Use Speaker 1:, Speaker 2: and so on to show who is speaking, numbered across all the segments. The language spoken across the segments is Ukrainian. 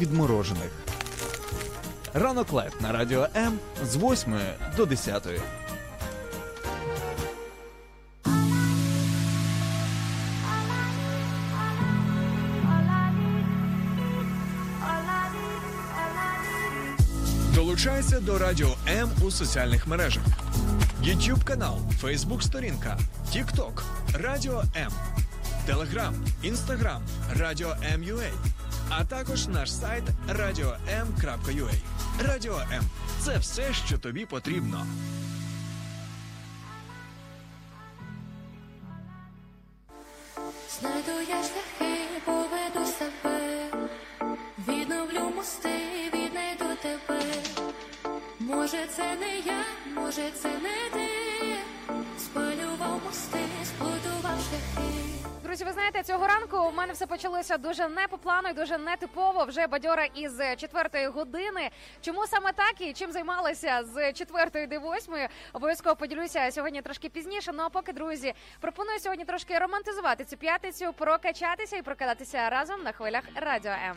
Speaker 1: відморожених. Ранок live на радіо М з 8 до 10. Долучайся до Радіо М у соціальних мережах. YouTube канал, Facebook сторінка, TikTok, Радіо М, Telegram, Instagram, Радіо М.UA, а також наш сайт radio.m.ua. Радіо М це все, що тобі потрібно.
Speaker 2: Почалося дуже не по плану і дуже нетипово. Вже бадьора із четвертої години. Чому саме так і чим займалася з четвертої до восьмої? Обов'язково поділюся сьогодні трошки пізніше. Ну а поки, друзі, пропоную сьогодні трошки романтизувати цю п'ятницю, прокачатися і прокидатися разом на хвилях радіо М.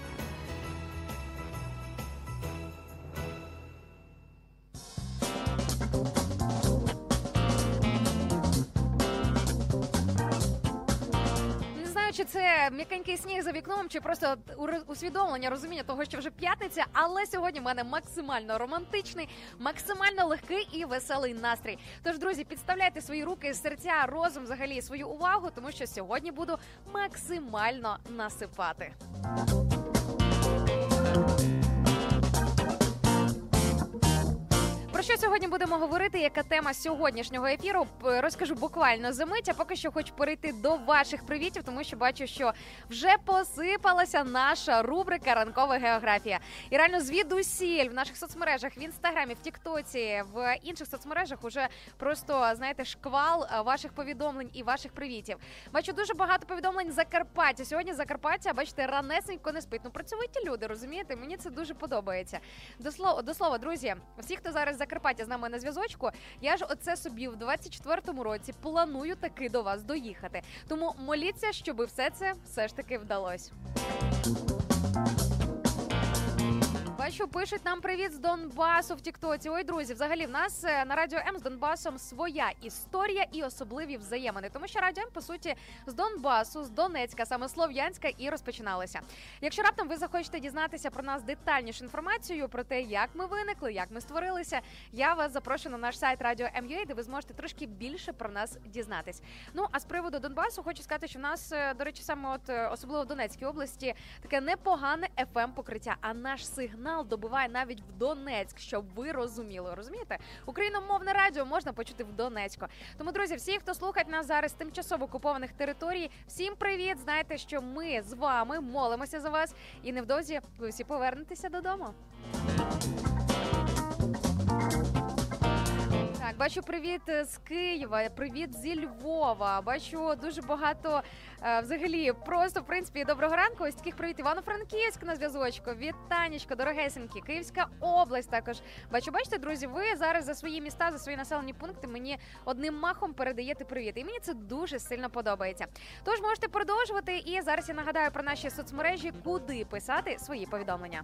Speaker 2: М'якенький сніг за вікном, чи просто усвідомлення розуміння того, що вже п'ятниця. Але сьогодні в мене максимально романтичний, максимально легкий і веселий настрій. Тож, друзі, підставляйте свої руки, серця, розум, взагалі свою увагу, тому що сьогодні буду максимально насипати. Про що сьогодні будемо говорити? Яка тема сьогоднішнього ефіру? Розкажу буквально за мить, а поки що хочу перейти до ваших привітів, тому що бачу, що вже посипалася наша рубрика Ранкова географія. І реально звідусіль в наших соцмережах, в інстаграмі, в Тіктоці, в інших соцмережах уже просто знаєте шквал е, ваших повідомлень і ваших привітів. Бачу дуже багато повідомлень Закарпаття. Сьогодні Закарпаття, бачите, ранесенько не спить. Ну працьовиті люди, розумієте? Мені це дуже подобається. До слова, до слова, друзі, всі, хто зараз з Закарпаття з нами на зв'язочку, я ж оце собі в 24-му році планую таки до вас доїхати. Тому моліться, щоб все це все ж таки вдалося. Бачу, пишуть нам привіт з Донбасу в Тіктоці. Ой, друзі, взагалі в нас е, на радіо М з Донбасом своя історія і особливі взаємини. Тому що радіо М, по суті, з Донбасу, з Донецька, саме Слов'янська, і розпочиналися. Якщо раптом ви захочете дізнатися про нас детальнішу інформацію про те, як ми виникли, як ми створилися, я вас запрошую на наш сайт Радіо МЮА, де ви зможете трошки більше про нас дізнатись. Ну а з приводу Донбасу хочу сказати, що в нас, е, до речі, саме от е, особливо в Донецькій області таке непогане fm покриття. А наш сигнал добиває навіть в Донецьк, щоб ви розуміли. Розумієте? Україномовне радіо можна почути в Донецьку. Тому, друзі, всі, хто слухать нас зараз тимчасово окупованих територій, всім привіт! Знаєте, що ми з вами молимося за вас, і невдовзі ви всі повернетеся додому. Так, бачу привіт е, з Києва, привіт зі Львова. Бачу дуже багато е, взагалі. Просто в принципі доброго ранку. Ось таких привіт Івано-Франківськ на зв'язочку. Вітанечко, дорогесенькі, Київська область. Також бачу, бачите, друзі, ви зараз за свої міста, за свої населені пункти мені одним махом передаєте привіт. І мені це дуже сильно подобається. Тож можете продовжувати. І зараз я нагадаю про наші соцмережі, куди писати свої повідомлення.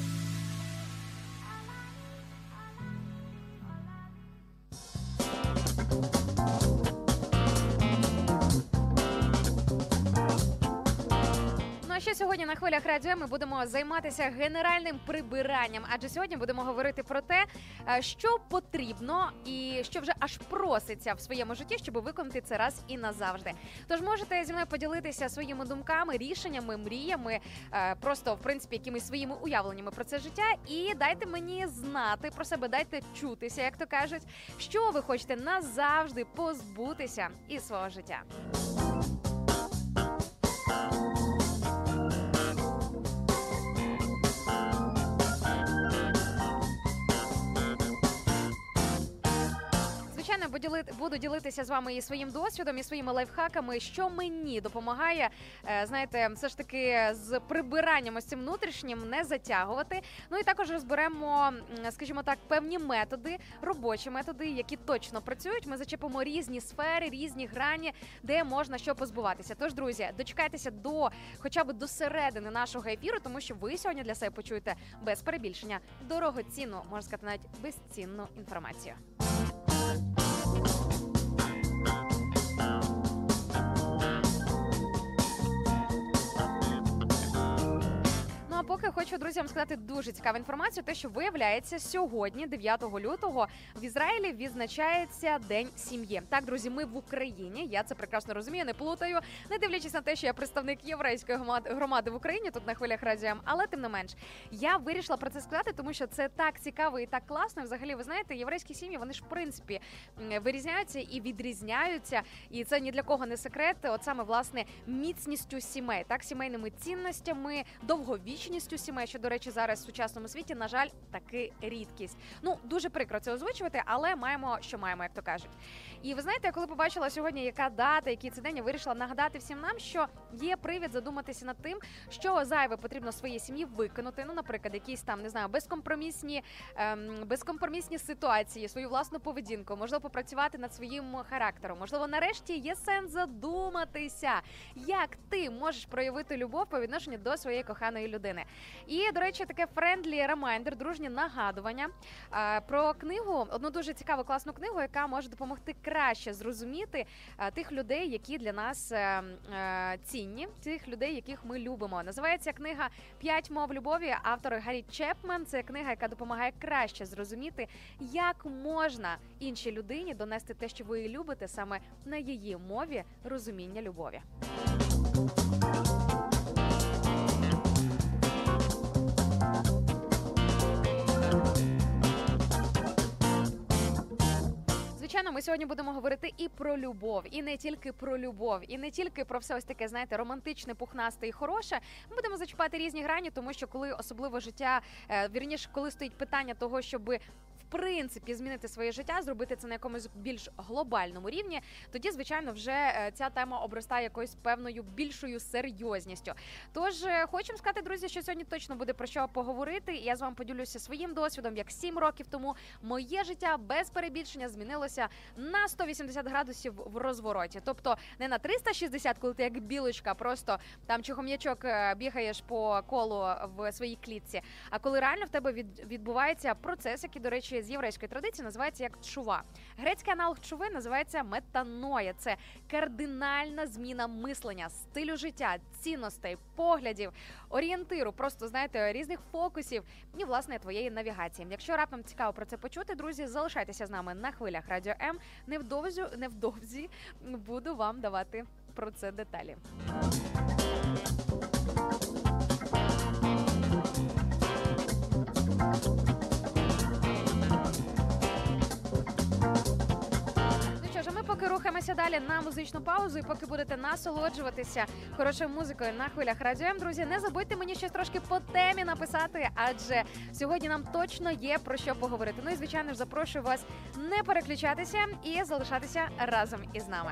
Speaker 2: Хвилях радіо ми будемо займатися генеральним прибиранням. Адже сьогодні будемо говорити про те, е, що потрібно і що вже аж проситься в своєму житті, щоб виконати це раз і назавжди. Тож можете зі мною поділитися своїми думками, рішеннями, мріями, е, просто в принципі якимись своїми уявленнями про це життя. І дайте мені знати про себе, дайте чутися, як то кажуть, що ви хочете назавжди позбутися із свого життя. Буду ділитися з вами і своїм досвідом, і своїми лайфхаками, що мені допомагає, е, знаєте, все ж таки з прибиранням ось цим внутрішнім не затягувати. Ну і також розберемо, скажімо так, певні методи, робочі методи, які точно працюють. Ми зачепимо різні сфери, різні грані, де можна що позбуватися. Тож, друзі, дочекайтеся до хоча б до середини нашого ефіру, тому що ви сьогодні для себе почуєте без перебільшення дорогоцінну, можна сказати, навіть безцінну інформацію. А поки хочу друзям сказати дуже цікаву інформацію. Те, що виявляється, сьогодні, 9 лютого, в Ізраїлі відзначається День сім'ї. Так, друзі, ми в Україні. Я це прекрасно розумію, не плутаю, не дивлячись на те, що я представник єврейської громади- в Україні тут на хвилях радіо, але тим не менш, я вирішила про це сказати, тому що це так цікаво і так класно. Взагалі, ви знаєте, єврейські сім'ї вони ж в принципі вирізняються і відрізняються, і це ні для кого не секрет. От саме власне міцністю сімей, так сімейними цінностями, довговічністю сімей, що до речі, зараз в сучасному світі, на жаль, таки рідкість. Ну дуже прикро це озвучувати, але маємо, що маємо, як то кажуть. І ви знаєте, коли побачила сьогодні, яка дата, який це день, я вирішила нагадати всім нам, що є привід задуматися над тим, що зайве потрібно своїй сім'ї виконати. Ну, наприклад, якісь там не знаю, безкомпромісні, ем, безкомпромісні ситуації, свою власну поведінку, можливо, попрацювати над своїм характером. Можливо, нарешті є сенс задуматися, як ти можеш проявити любов по відношенню до своєї коханої людини. І до речі, таке friendly reminder, дружні нагадування е, про книгу, одну дуже цікаву класну книгу, яка може допомогти краще зрозуміти е, тих людей, які для нас е, цінні, тих людей, яких ми любимо. Називається книга П'ять мов любові. Автор Гаррі Чепмен. Це книга, яка допомагає краще зрозуміти, як можна іншій людині донести те, що ви любите, саме на її мові розуміння любові. Звичайно, ми сьогодні будемо говорити і про любов, і не тільки про любов, і не тільки про все ось таке, знаєте, романтичне, пухнасте і хороше. Ми будемо зачіпати різні грані, тому що коли особливо життя, е, вірніше, коли стоїть питання того, щоб в принципі змінити своє життя, зробити це на якомусь більш глобальному рівні, тоді звичайно вже е, ця тема обростає якоюсь певною більшою серйозністю. Тож е, хочемо сказати, друзі, що сьогодні точно буде про що поговорити. Я з вами поділюся своїм досвідом, як сім років тому моє життя без перебільшення змінилося на 180 градусів в розвороті. Тобто не на 360, коли ти як білочка, просто там чи хом'ячок е, бігаєш по колу в своїй клітці. А коли реально в тебе від, відбувається процес, який, до речі, з єврейської традиції називається як чува. Грецький аналог чуви називається метаноя. Це кардинальна зміна мислення, стилю життя, цінностей, поглядів, орієнтиру, просто знаєте, різних фокусів і власне твоєї навігації. Якщо раптом цікаво про це почути, друзі, залишайтеся з нами на хвилях радіо М. Невдовзі, невдовзі буду вам давати про це деталі. Рухаємося далі на музичну паузу, і поки будете насолоджуватися хорошою музикою на хвилях радіо друзі, не забудьте мені щось трошки по темі написати, адже сьогодні нам точно є про що поговорити. Ну і звичайно ж запрошую вас не переключатися і залишатися разом із нами.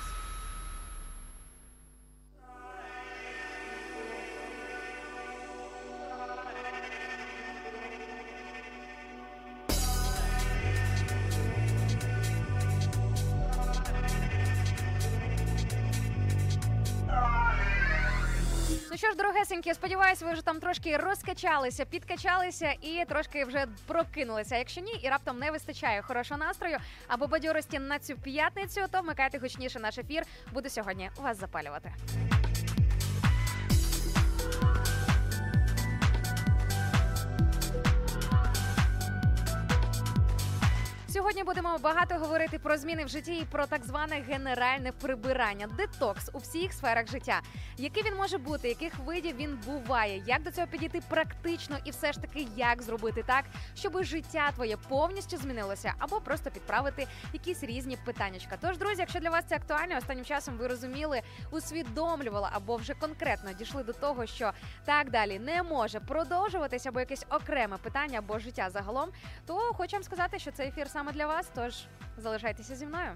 Speaker 2: Сподіваюся, ви вже там трошки розкачалися, підкачалися і трошки вже прокинулися. Якщо ні, і раптом не вистачає хорошого настрою або бадьорості на цю п'ятницю, то вмикайте гучніше наш ефір. Буду сьогодні вас запалювати. Сьогодні будемо багато говорити про зміни в житті і про так зване генеральне прибирання, детокс у всіх сферах життя. Який він може бути, яких видів він буває, як до цього підійти практично, і все ж таки як зробити так, щоб життя твоє повністю змінилося, або просто підправити якісь різні питаннячка. Тож, друзі, якщо для вас це актуально, останнім часом ви розуміли, усвідомлювали або вже конкретно дійшли до того, що так далі не може продовжуватися, або якесь окреме питання або життя загалом, то хочу вам сказати, що цей ефір саме для вас. Тож залишайтеся зі мною.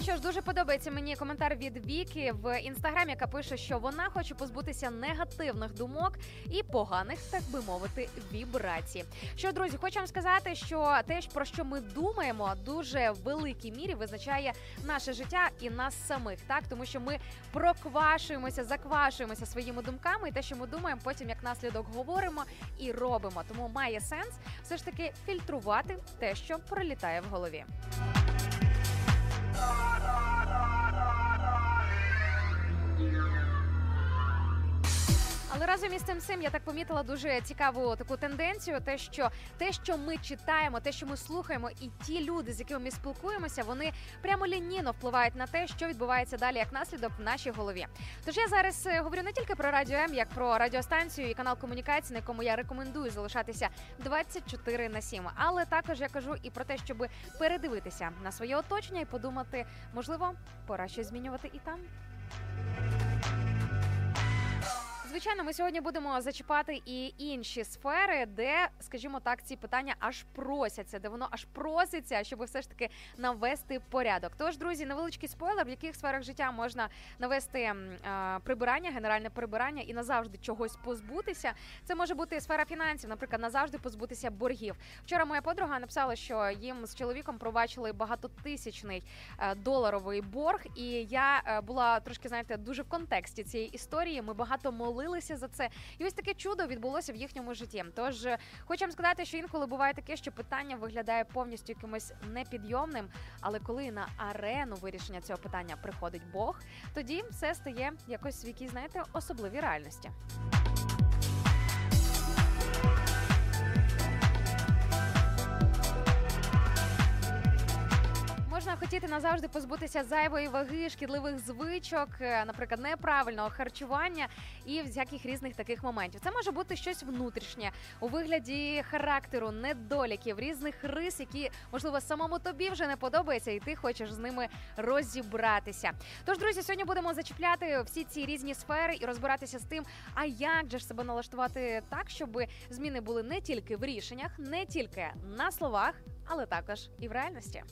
Speaker 2: Ну що ж, дуже подобається мені коментар від Віки в інстаграмі, яка пише, що вона хоче позбутися негативних думок і поганих, так би мовити, вібрацій. Що, друзі, хочу вам сказати, що те, про що ми думаємо, дуже в великій мірі визначає наше життя і нас самих, так тому що ми проквашуємося, заквашуємося своїми думками, і те, що ми думаємо, потім як наслідок говоримо і робимо. Тому має сенс все ж таки фільтрувати те, що пролітає в голові. Ah, ah, ah, ah. Але разом із цим цим я так помітила дуже цікаву таку тенденцію: те, що те, що ми читаємо, те, що ми слухаємо, і ті люди, з якими ми спілкуємося, вони прямо лінійно впливають на те, що відбувається далі як наслідок в нашій голові. Тож я зараз е, говорю не тільки про радіо М, як про радіостанцію і канал комунікації, на якому я рекомендую залишатися 24 на 7. Але також я кажу і про те, щоб передивитися на своє оточення і подумати, можливо, пора щось змінювати і там. Звичайно, ми сьогодні будемо зачіпати і інші сфери, де, скажімо так, ці питання аж просяться, де воно аж проситься, щоб все ж таки навести порядок. Тож, друзі, невеличкий спойлер, в яких сферах життя можна навести прибирання, генеральне прибирання і назавжди чогось позбутися. Це може бути сфера фінансів, наприклад, назавжди позбутися боргів. Вчора моя подруга написала, що їм з чоловіком пробачили багатотисячний е, доларовий борг, і я е, була трошки, знаєте, дуже в контексті цієї історії. Ми багато молилися за це, і ось таке чудо відбулося в їхньому житті. Тож е, хочу вам сказати, що інколи буває таке, що питання виглядає повністю якимось непідйомним. Але коли на арену вирішення цього питання приходить Бог, тоді все стає якось в якій, знаєте, особливій реальності. Можна хотіти назавжди позбутися зайвої ваги, шкідливих звичок, е, наприклад, неправильного харчування і всяких різних таких моментів. Це може бути щось внутрішнє у вигляді характеру, недоліків, різних рис, які можливо самому тобі вже не подобаються, і ти хочеш з ними розібратися. Тож, друзі, сьогодні будемо зачіпляти всі ці різні сфери і розбиратися з тим, а як же ж себе налаштувати так, щоб зміни були не тільки в рішеннях, не тільки на словах, але також і в реальності.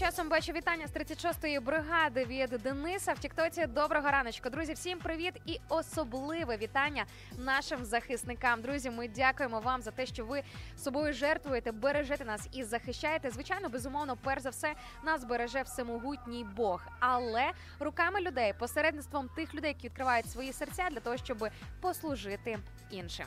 Speaker 2: Часом бачу вітання з 36-ї бригади від Дениса в Тіктоці. Доброго раночку, друзі. Всім привіт і особливе вітання нашим захисникам. Друзі, ми дякуємо вам за те, що ви собою жертвуєте, бережете нас і захищаєте. Звичайно, безумовно, перш за все, нас береже всемогутній Бог, але руками людей, посередництвом тих людей, які відкривають свої серця для того, щоб послужити іншим.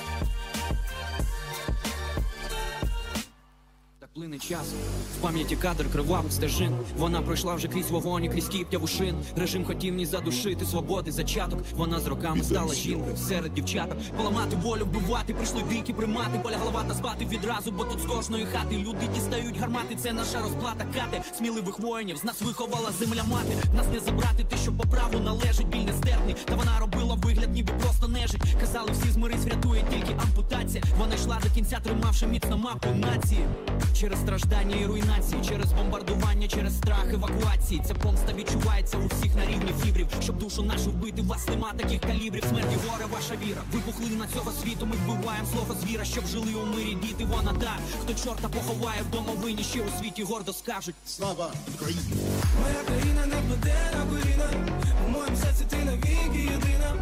Speaker 3: Машини часу. В пам'яті кадр кривавих стежин. Вона пройшла вже крізь вогонь, і крізь кіптяву шин. Режим хотів ні задушити свободи зачаток. Вона з роками стала жінкою серед дівчаток. Поламати волю, вбивати, прийшли дикі примати. Поля голова та збати відразу, бо тут з кожної хати люди дістають гармати. Це наша розплата кати. Сміливих воїнів з нас виховала земля мати. Нас не забрати, те, що по праву належить, біль нестерпний. Та вона робила вигляд, ніби просто нежить. Казали, всі змирись, врятує тільки ампутація. Вона йшла до кінця, тримавши міцно мапу нації. Через страждання і руйнації, через бомбардування, через страх евакуації. Ця помста відчувається у всіх на рівні фібрів. Щоб душу нашу вбити, вас нема таких калібрів. Смерті горе, ваша віра. Вибухли на цього світу. Ми вбиваємо слово звіра, щоб жили у мирі. Діти, вона та хто чорта поховає в домовині, ще у світі гордо скажуть.
Speaker 4: Слава Україні!
Speaker 5: Моя країна не впаде на коліна У моєму серці ти навіки єдина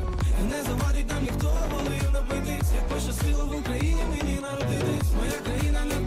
Speaker 5: не завадить нам ніхто волею напитись Як пощастило в Україні мені народитись Моя країна не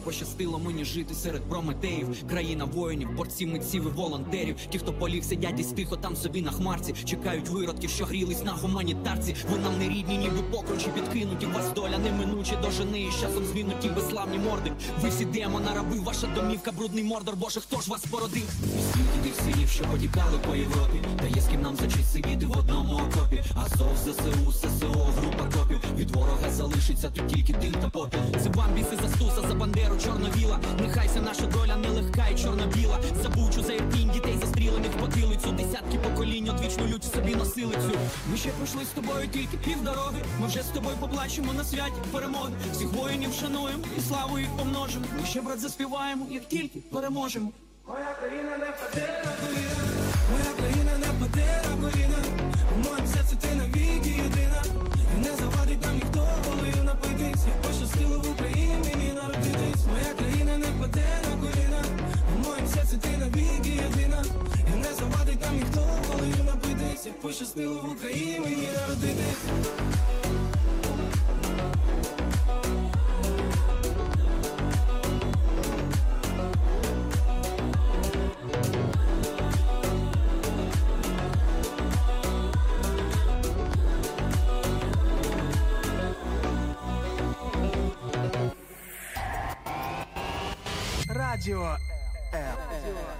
Speaker 5: Як пощастило мені
Speaker 3: жити серед прометеїв, країна воїнів, борців, митців і волонтерів. Ті, хто поліг, сидять десь тихо там собі на хмарці, чекають виродків, що грілись на гуманітарці. Ви нам не рідні, ніби покручі підкинуті. Вас доля неминуче дожени, і з часом змінуті безславні морди. Ви всі демона раби, ваша домівка, брудний мордор. Боже, хто ж вас породив? Скільки тих синів, що потікали по Європі, та є з ким нам за честь сидіти в одному окопі. Азов, ЗСУ, ССО, група копів. Від ворога залишиться тут тільки дим та попіл. Це вам біси за стуса, за бандеру чорновіла. Нехайся наша доля нелегка і чорно-біла. Забучу за ірпінь дітей застрілених потилицю. Десятки поколінь одвічну лють собі носили цю. Ми ще пройшли з тобою тільки півдороги. Ми вже з тобою поплачемо на святі перемоги. Всіх воїнів шануємо і славу їх помножимо. Ми ще брат заспіваємо, як тільки переможемо.
Speaker 5: Моя країна не впаде напитись Як пощастило в Україні мені народитись
Speaker 6: Радіо Радіо.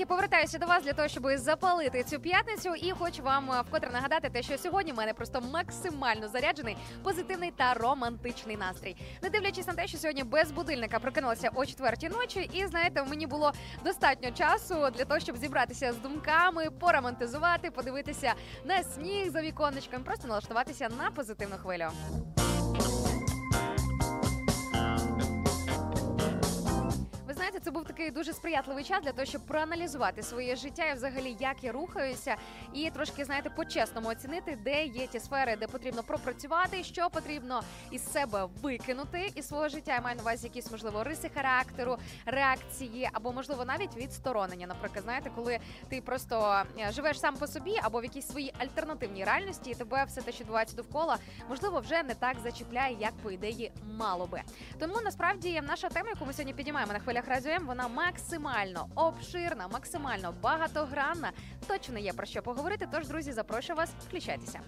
Speaker 2: Що повертаюся до вас для того, щоб запалити цю п'ятницю. І хочу вам е, вкотре нагадати, те, що сьогодні в мене просто максимально заряджений, позитивний та романтичний настрій. Не дивлячись на те, що сьогодні без будильника прокинулася о четвертій ночі, і знаєте, мені було достатньо часу для того, щоб зібратися з думками, поромантизувати, подивитися на сніг за віконечком, просто налаштуватися на позитивну хвилю. Це був такий дуже сприятливий час для того, щоб проаналізувати своє життя і взагалі як я рухаюся, і трошки знаєте, по-чесному оцінити, де є ті сфери, де потрібно пропрацювати, що потрібно із себе викинути із свого життя. Я маю на увазі якісь можливо риси характеру, реакції або можливо навіть відсторонення. Наприклад, знаєте, коли ти просто е, живеш сам по собі або в якійсь своїй альтернативній реальності, і тебе все те, що відбувається довкола, можливо, вже не так зачіпляє, як по ідеї мало би. Тому насправді наша тема, яку ми сьогодні піднімаємо на хвилях Радіо М, вона максимально обширна, максимально багатогранна. Точно є про що поговорити. Тож, друзі, запрошую вас, включайтеся.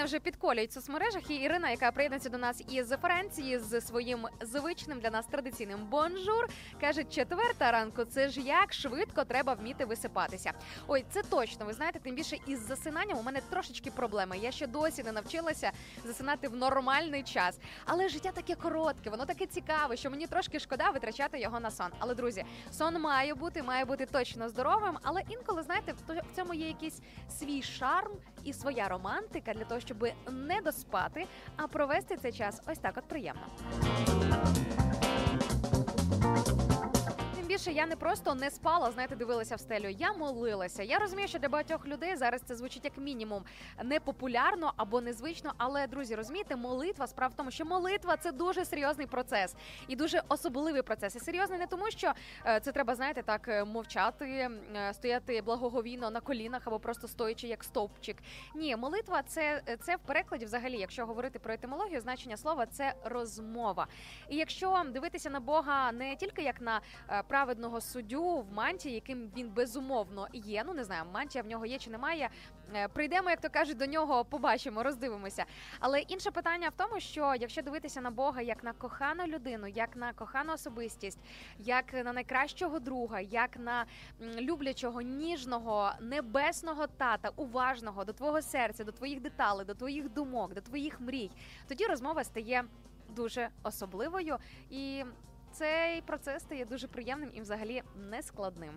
Speaker 2: Мене вже підколюють в соцмережах. І Ірина, яка приєднується до нас із Франції з своїм звичним для нас традиційним бонжур, каже: четверта ранку це ж як швидко треба вміти висипатися. Ой, це точно. Ви знаєте, тим більше із засинанням у мене трошечки проблеми. Я ще досі не навчилася засинати в нормальний час. Але життя таке коротке, воно таке цікаве, що мені трошки шкода витрачати його на сон. Але друзі, сон має бути, має бути точно здоровим. Але інколи знаєте, в цьому є якийсь свій шарм і своя романтика для того, щоб не доспати, а провести цей час ось так от приємно. Найголовніше, я не просто не спала, знаєте, дивилася в стелю. Я молилася. Я розумію, що для багатьох людей зараз це звучить як мінімум непопулярно або незвично. Але друзі, розумієте, молитва справа в тому, що молитва це дуже серйозний процес і дуже особливий процес. І серйозний не тому, що е, це треба, знаєте, так е, мовчати, е, стояти благоговійно на колінах або просто стоячи як стовпчик. Ні, молитва це, це в перекладі, взагалі, якщо говорити про етимологію, значення слова це розмова. І якщо дивитися на Бога не тільки як на е, праведного суддю в мантії, яким він безумовно є. Ну не знаю, мантія в нього є чи немає. Е, Прийдемо, як то кажуть, до нього побачимо, роздивимося. Але інше питання в тому, що якщо дивитися на Бога як на кохану людину, як на кохану особистість, як на найкращого друга, як на люблячого, ніжного, небесного тата, уважного до твого серця, до твоїх деталей, до твоїх думок, до твоїх мрій, тоді розмова стає дуже особливою і. Цей процес стає дуже приємним і взагалі нескладним.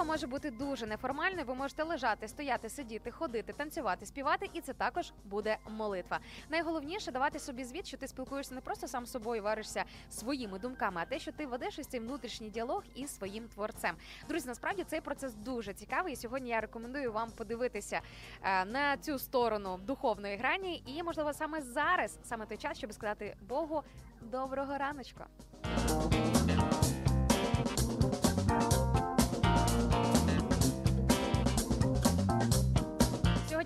Speaker 2: Молитва може бути дуже неформальною. Ви можете лежати, стояти, сидіти, ходити, танцювати, співати, і це також буде молитва. Найголовніше давати собі звіт, що ти спілкуєшся не просто сам собою, варишся своїми думками, а те, що ти ведеш ось цей внутрішній діалог із своїм творцем. Друзі, насправді цей процес дуже цікавий. І сьогодні я рекомендую вам подивитися е, на цю сторону духовної грані, і можливо саме зараз, саме той час, щоб сказати Богу доброго раночку.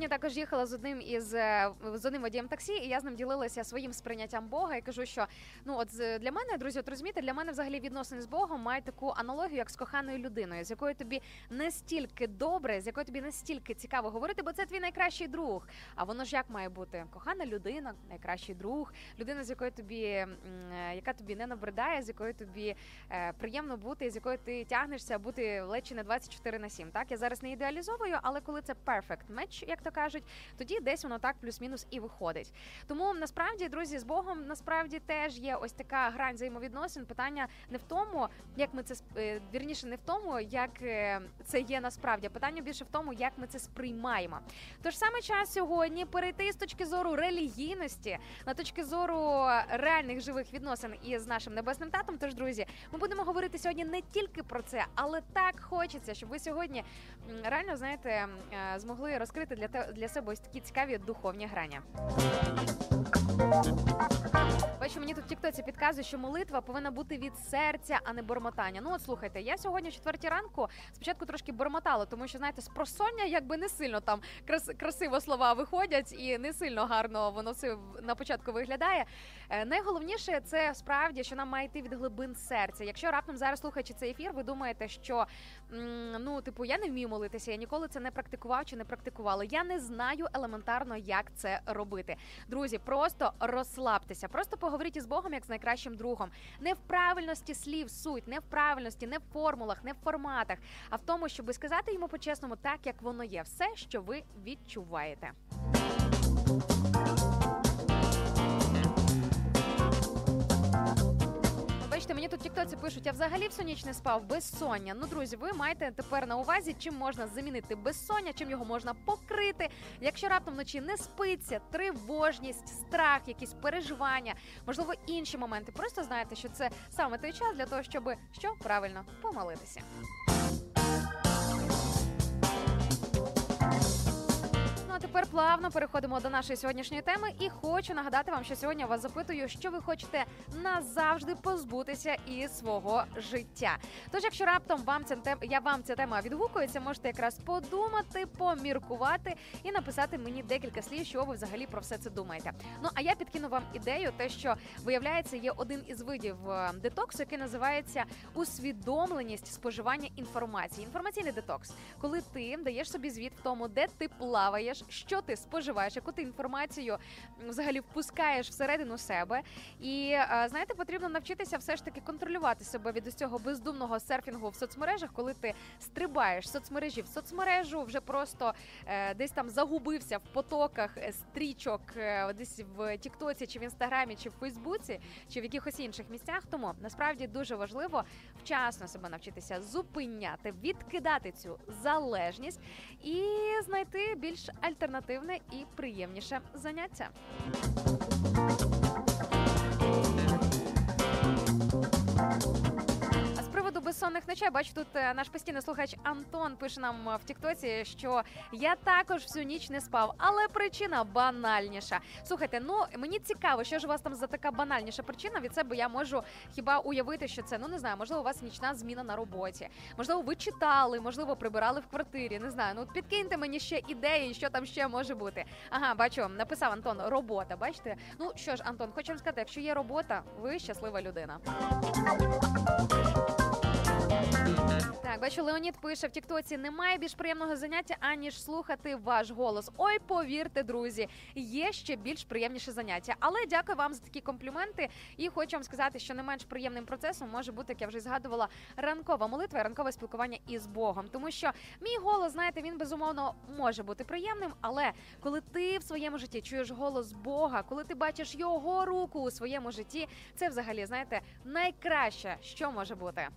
Speaker 2: Сьогодні також їхала з одним із е, з одним водієм таксі, і я з ним ділилася своїм сприйняттям Бога. І кажу, що ну от для мене, друзі, от розумієте, для мене взагалі відносини з Богом мають таку аналогію, як з коханою людиною, з якою тобі настільки добре, з якою тобі настільки цікаво говорити, бо це твій найкращий друг. А воно ж як має бути? Кохана людина, найкращий друг, людина, з якою тобі е, яка тобі не набридає, з якою тобі е, приємно бути, з якою ти тягнешся бути ледь чи не 24 на 7. Так я зараз не ідеалізовую, але коли це perfect match, як то кажуть, тоді десь воно так плюс-мінус і виходить. Тому насправді, друзі, з Богом насправді теж є ось така грань взаємовідносин. Питання не в тому, як ми це е, вірніше, не в тому, як е, це є насправді. Питання більше в тому, як ми це сприймаємо. Тож саме час сьогодні перейти з точки зору релігійності на точки зору реальних живих відносин із нашим небесним татом. Тож, друзі, ми будемо говорити сьогодні не тільки про це, але так хочеться, щоб ви сьогодні реально знаєте е, змогли розкрити для те для себе ось такі цікаві духовні грані. Бачу, мені тут тіктоці підказує, що молитва повинна бути від серця, а не бормотання. Ну от слухайте, я сьогодні четвертій ранку спочатку трошки бормотала, тому що знаєте, з просоння якби не сильно там крас- красиво слова виходять і не сильно гарно воно все на початку виглядає. Е, Найголовніше це справді, що нам має йти від глибин серця. Якщо раптом зараз слухаючи цей ефір, ви думаєте, що ну, типу, я не вмію молитися, я ніколи це не практикував чи не практикувала. Я не знаю елементарно, як це робити. Друзі, просто розслабтеся, просто поговоріть із Богом як з найкращим другом. Не в правильності слів суть, не в правильності, не в формулах, не в форматах, а в тому, щоб сказати йому по-чесному так, як воно є, все, що ви відчуваєте. Бачите, мені тут тіктоці пишуть, я взагалі всю ніч не спав безсоння. Ну, друзі, ви маєте тепер на увазі, чим можна замінити безсоння, чим його можна покрити. Якщо раптом вночі не спиться, тривожність, страх, якісь переживання, можливо, інші моменти. Просто знаєте, що це саме той час для того, щоб що правильно помолитися. Тепер плавно переходимо до нашої сьогоднішньої теми. І хочу нагадати вам, що сьогодні вас запитую, що ви хочете назавжди позбутися із свого життя. Тож, якщо раптом вам ця тема, я вам ця тема відгукується, можете якраз подумати, поміркувати і написати мені декілька слів, що ви взагалі про все це думаєте. Ну а я підкину вам ідею, те, що виявляється, є один із видів е, детоксу, який називається усвідомленість споживання інформації. Інформаційний детокс, коли ти даєш собі звіт в тому, де ти плаваєш, що ти споживаєш, яку ти інформацію взагалі впускаєш всередину себе. І е, знаєте, потрібно навчитися все ж таки контролювати себе від ось цього бездумного серфінгу в соцмережах, коли ти стрибаєш з соцмережі в соцмережу, вже просто е, десь там загубився в потоках стрічок, е, десь в Тіктоці, чи в інстаграмі, чи в Фейсбуці, чи в якихось інших місцях. Тому насправді дуже важливо вчасно себе навчитися зупиняти, відкидати цю залежність і знайти більш альтернативне і приємніше заняття. Безсонних ночей. Бачу, тут е, наш постійний слухач Антон пише нам е, в Тіктоці, що я також всю ніч не спав, але причина банальніша. Слухайте, ну мені цікаво, що ж у вас там за така банальніша причина. Від себе я можу хіба уявити, що це ну не знаю, можливо, у вас нічна зміна на роботі. Можливо, ви читали, можливо, прибирали в квартирі. Не знаю. Ну підкиньте мені ще ідеї, що там ще може бути. Ага, бачу, написав Антон, робота. Бачите? Ну що ж, Антон, хочу вам сказати, якщо є робота, ви щаслива людина. Так, бачу, Леонід пише в Тіктоці: немає більш приємного заняття, аніж слухати ваш голос. Ой, повірте, друзі, є ще більш приємніше заняття. Але дякую вам за такі компліменти. І хочу вам сказати, що не менш приємним процесом може бути, як я вже згадувала, ранкова молитва ранкове спілкування із Богом. Тому що мій голос, знаєте, він безумовно може бути приємним, але коли ти в своєму житті чуєш голос Бога, коли ти бачиш його руку у своєму житті, це взагалі знаєте найкраще, що може бути.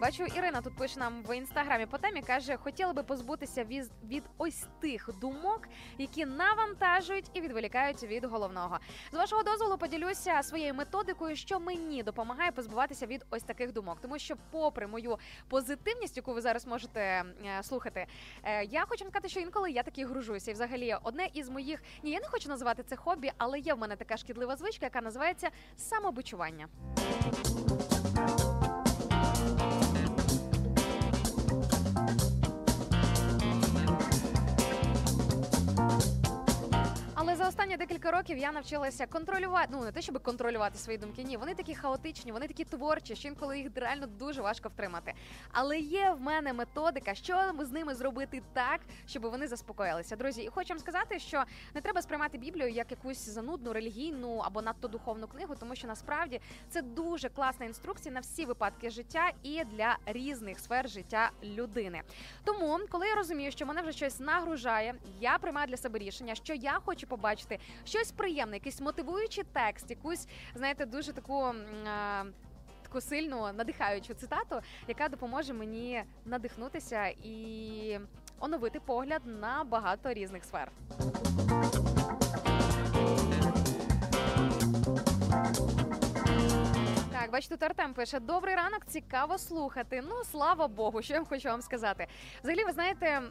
Speaker 2: Бачу, Ірина тут пише нам в інстаграмі по темі. каже, хотіла би позбутися від, від ось тих думок, які навантажують і відволікають від головного. З вашого дозволу поділюся своєю методикою, що мені допомагає позбуватися від ось таких думок. Тому що, попри мою позитивність, яку ви зараз можете е, слухати, е, я хочу сказати, що інколи я таки гружуся. І взагалі, одне із моїх ні, я не хочу називати це хобі, але є в мене така шкідлива звичка, яка називається самобичування. Останні декілька років я навчилася контролювати. Ну не те, щоб контролювати свої думки. Ні, вони такі хаотичні, вони такі творчі, що інколи їх реально дуже важко втримати. Але є в мене методика, що з ними зробити так, щоб вони заспокоїлися. Друзі, і хочу вам сказати, що не треба сприймати Біблію як якусь занудну релігійну або надто духовну книгу, тому що насправді це дуже класна інструкція на всі випадки життя і для різних сфер життя людини. Тому, коли я розумію, що мене вже щось нагружає, я приймаю для себе рішення, що я хочу побачити щось приємне, якийсь мотивуючий текст, якусь, знаєте, дуже таку. Таку сильну надихаючу цитату, яка допоможе мені надихнутися і оновити погляд на багато різних сфер. Так, бачите, тут Артем пише: добрий ранок, цікаво слухати. Ну, слава Богу, що я хочу вам сказати. Взагалі, ви знаєте,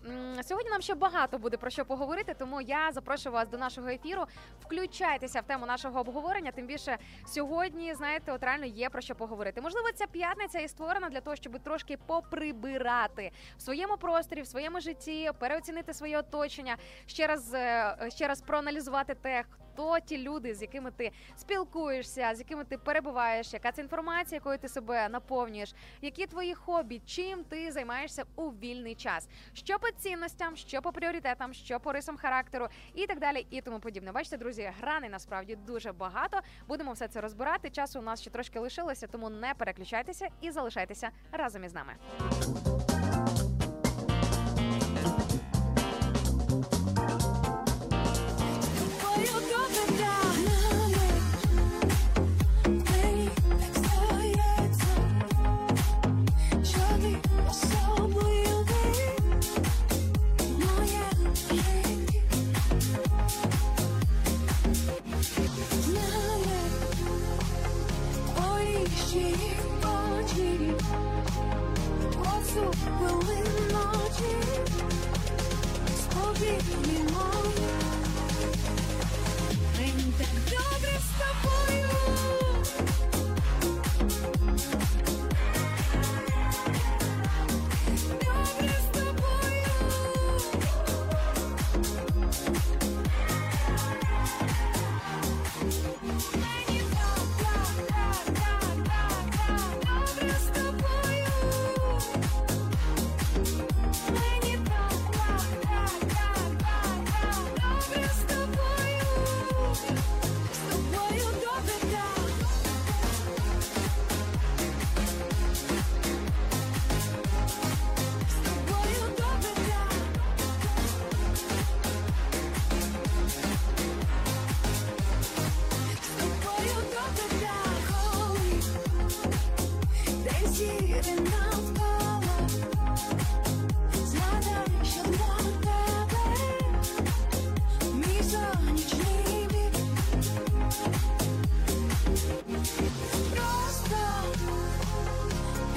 Speaker 2: сьогодні нам ще багато буде про що поговорити, тому я запрошую вас до нашого ефіру. Включайтеся в тему нашого обговорення. Тим більше сьогодні, знаєте, от реально є про що поговорити. Можливо, ця п'ятниця і створена для того, щоб трошки поприбирати в своєму просторі, в своєму житті, переоцінити своє оточення, ще раз е, ще раз проаналізувати те, хто ті люди, з якими ти спілкуєшся, з якими ти перебуваєш, яка це інформація, якою ти себе наповнюєш, які твої хобі, чим ти займаєшся у вільний час, що по цінностям, що по пріоритетам, що по рисам характеру і так далі, і тому подібне. Бачите, друзі, грани насправді дуже багато. Будемо все це розбирати. Часу у нас ще трошки лишилося, тому не переключайтеся і залишайтеся разом із нами.
Speaker 7: цю хвилину ночі сповільні мої. Мені так добре з тобою.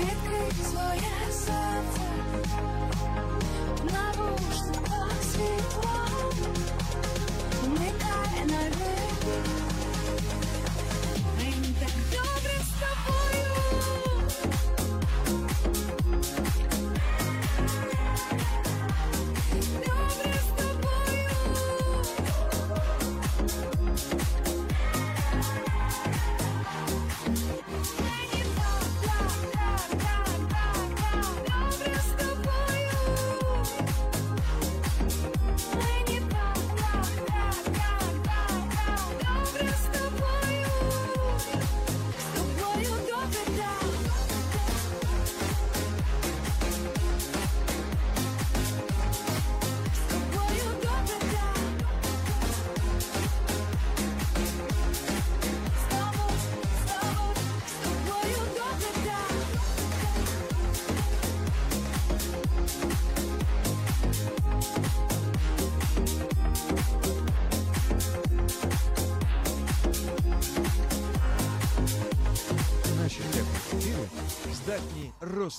Speaker 7: відкрить своє серце, нарушно світло, вмикає на рибі.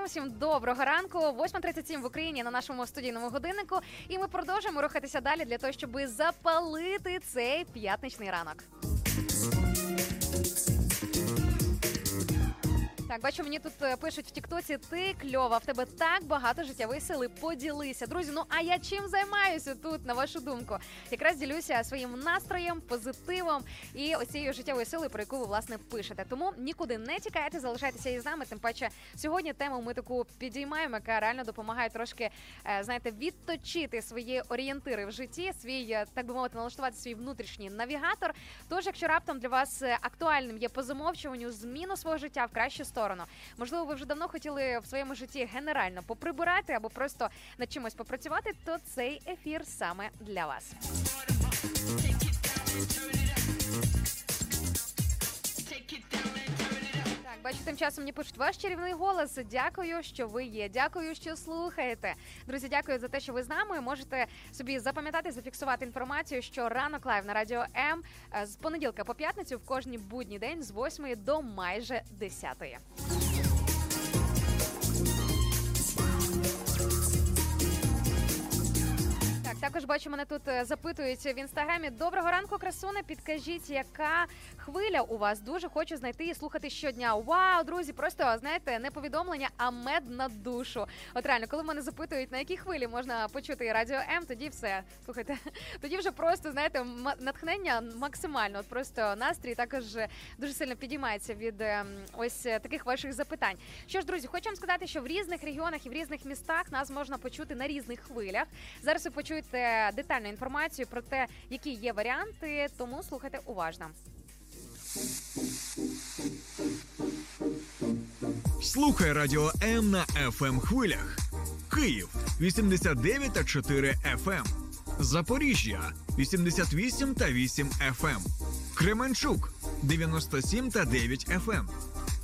Speaker 2: Радіо всім доброго ранку. 8.37 в Україні на нашому студійному годиннику. І ми продовжуємо рухатися далі для того, щоб запалити цей п'ятничний ранок. Так, бачу, мені тут е, пишуть в Тіктоці, ти кльова, в тебе так багато життєвої сили. Поділися. Друзі, ну а я чим займаюся тут, на вашу думку? Якраз ділюся своїм настроєм, позитивом і ось цією життєвою силою, про яку ви власне пишете. Тому нікуди не тікайте, залишайтеся із нами. Тим паче, сьогодні тему ми таку підіймаємо, яка реально допомагає трошки, е, знаєте, відточити свої орієнтири в житті, свій, е, так би мовити, налаштувати свій внутрішній навігатор. Тож, якщо раптом для вас актуальним є по замовчуванню зміну свого життя в кращу сторону, можливо, ви вже давно хотіли в своєму житті генерально поприбирати або просто над чимось попрацювати, то цей ефір саме для вас. Так, бачу, тим часом мені пишуть ваш чарівний голос. Дякую, що ви є. Дякую, що слухаєте. Друзі, дякую за те, що ви з нами. Можете собі запам'ятати, зафіксувати інформацію, що ранок live на радіо М е, з понеділка по п'ятницю в кожній будній день з 8 до майже 10. Також бачу, мене тут е, запитують в інстаграмі. Доброго ранку, красуне. Підкажіть, яка хвиля у вас? Дуже хочу знайти і слухати щодня. Вау, друзі, просто знаєте, не повідомлення, а мед на душу. От реально, коли мене запитують, на якій хвилі можна почути радіо М, тоді все. Слухайте, тоді вже просто знаєте, натхнення максимально. От просто настрій також дуже сильно підіймається від ем, ось е, таких ваших запитань. Що ж, друзі, хочу вам сказати, що в різних регіонах і в різних містах нас можна почути на різних хвилях. Зараз ви почуєте детальну інформацію про те, які є варіанти, тому слухайте уважно.
Speaker 1: Слухай радіо М на fm хвилях. Київ 89 та 4 FM. Запоріжжя 88 та 8 FM. Кременчук 97 та 9 FM.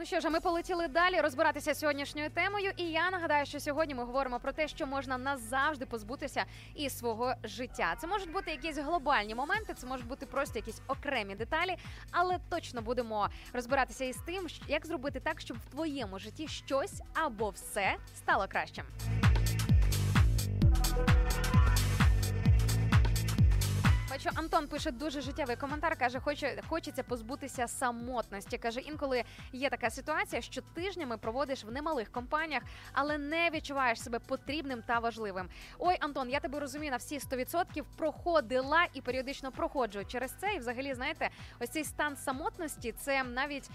Speaker 2: Ну що ж, а ми полетіли далі розбиратися з сьогоднішньою темою. І я нагадаю, що сьогодні ми говоримо про те, що можна назавжди позбутися із свого життя. Це можуть бути якісь глобальні моменти, це можуть бути просто якісь окремі деталі, але точно будемо розбиратися із тим, як зробити так, щоб в твоєму житті щось або все стало кращим. Бачу, Антон пише дуже життєвий коментар. каже, хоче хочеться позбутися самотності. каже, інколи є така ситуація, що тижнями проводиш в немалих компаніях, але не відчуваєш себе потрібним та важливим. Ой, Антон, я тебе розумію на всі 100%, проходила і періодично проходжу через це. І взагалі, знаєте, ось цей стан самотності це навіть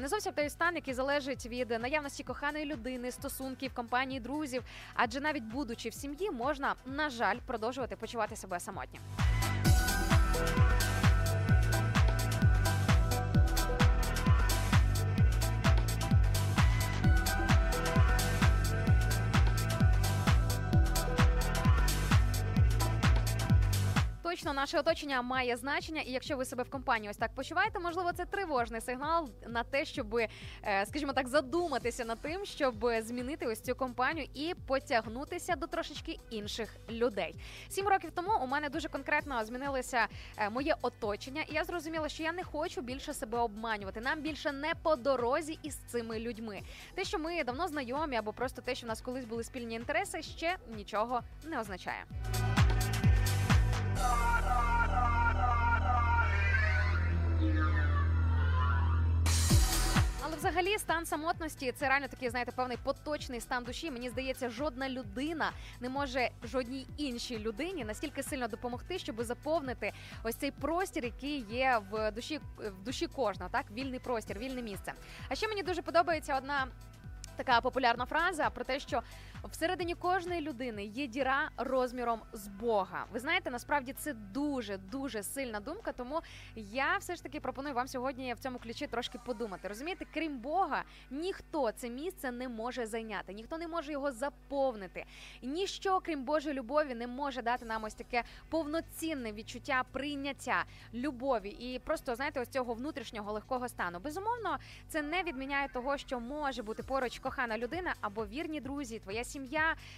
Speaker 2: не зовсім той стан, який залежить від наявності коханої людини, стосунків, компанії, друзів. Адже навіть будучи в сім'ї, можна, на жаль, продовжувати почувати себе самотнім. Bye. Точно наше оточення має значення, і якщо ви себе в компанії ось так почуваєте, можливо, це тривожний сигнал на те, щоб, е, скажімо так, задуматися над тим, щоб змінити ось цю компанію і потягнутися до трошечки інших людей. Сім років тому у мене дуже конкретно змінилося е, моє оточення, і я зрозуміла, що я не хочу більше себе обманювати. Нам більше не по дорозі із цими людьми. Те, що ми давно знайомі, або просто те, що в нас колись були спільні інтереси, ще нічого не означає. Але взагалі стан самотності це реально такий, знаєте, певний поточний стан душі. Мені здається, жодна людина не може жодній іншій людині настільки сильно допомогти, щоб заповнити ось цей простір, який є в душі в душі кожного, так вільний простір, вільне місце. А ще мені дуже подобається одна така популярна фраза про те, що всередині кожної людини є діра розміром з Бога. Ви знаєте, насправді це дуже дуже сильна думка. Тому я все ж таки пропоную вам сьогодні в цьому ключі трошки подумати. Розумієте, крім Бога, ніхто це місце не може зайняти, ніхто не може його заповнити. Ніщо, крім Божої любові, не може дати нам ось таке повноцінне відчуття прийняття любові і просто знаєте, ось цього внутрішнього легкого стану. Безумовно, це не відміняє того, що може бути поруч кохана людина або вірні друзі, твоя сім'я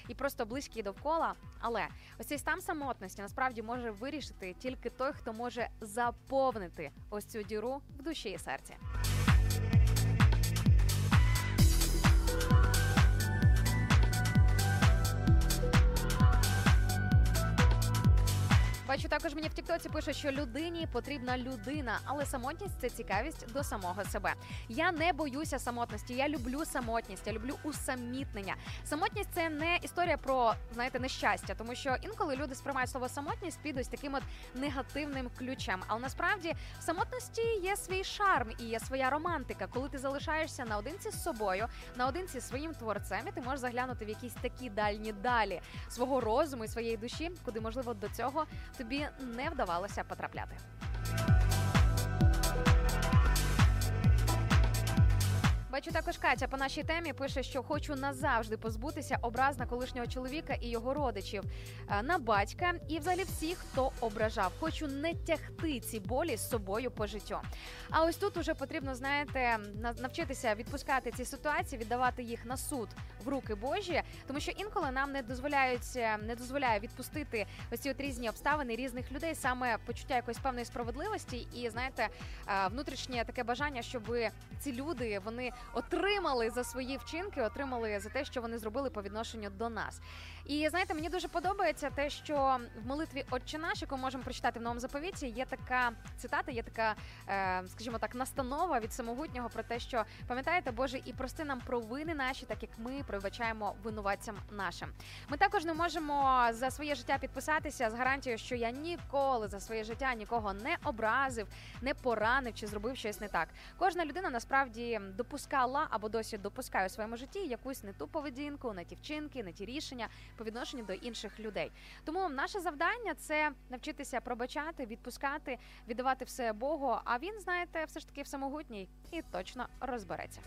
Speaker 2: і просто близькі довкола. Але ось цей стан самотності насправді може вирішити тільки той, хто може заповнити ось цю діру в душі і серці. Бачу, також мені в Тіктоці пише, що людині потрібна людина, але самотність це цікавість до самого себе. Я не боюся самотності. Я люблю самотність, я люблю усамітнення. Самотність це не історія про знаєте нещастя, тому що інколи люди сприймають слово самотність під ось таким от негативним ключем. Але насправді в самотності є свій шарм і є своя романтика, коли ти залишаєшся наодинці з собою, наодинці зі своїм творцем, і ти можеш заглянути в якісь такі дальні далі свого розуму і своєї душі, куди можливо до цього тобі не вдавалося потрапляти. Бачу також Катя по нашій темі пише, що хочу назавжди позбутися образ на колишнього чоловіка і його родичів, е, на батька і взагалі всіх, хто ображав. Хочу не тягти ці болі з собою по життю. А ось тут уже потрібно, знаєте, на- навчитися відпускати ці ситуації, віддавати їх на суд в руки Божі, тому що інколи нам не дозволяють е, не дозволяє відпустити ось ці от різні обставини різних людей, саме почуття якоїсь певної справедливості, і знаєте, е, внутрішнє таке бажання, щоб ці люди вони отримали за свої вчинки, отримали за те, що вони зробили по відношенню до нас. І знаєте, мені дуже подобається те, що в молитві Отче наш, яку можемо прочитати в новому заповіті, є така цитата, є така, е, скажімо так, настанова від самогутнього про те, що пам'ятаєте, Боже, і прости нам провини наші, так як ми пробачаємо винуватцям нашим. Ми також не можемо за своє життя підписатися з гарантією, що я ніколи за своє життя нікого не образив, не поранив чи зробив щось не так. Кожна людина насправді допускала або досі допускає у своєму житті якусь не ту поведінку, не ті вчинки, не ті рішення по відношенню до інших людей. Тому наше завдання це навчитися пробачати, відпускати, віддавати все Богу. А він, знаєте, все ж таки всемогутній і точно розбереться.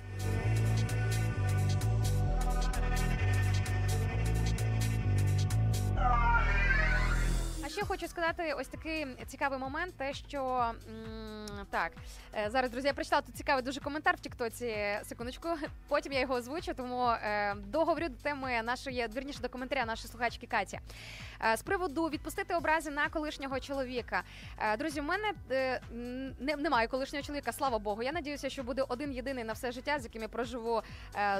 Speaker 2: А ще хочу сказати ось такий цікавий момент, те, що так е, зараз, друзі, я прочитала тут цікавий дуже коментар в Тіктоці. Секундочку, потім я його озвучу, тому е, договорю до теми нашої вірніше до коментаря нашої слухачки Каті. Е, з приводу відпустити образи на колишнього чоловіка. Друзі, у мене немає колишнього чоловіка, слава Богу. Я надіюся, що буде один єдиний на все життя, з яким я проживу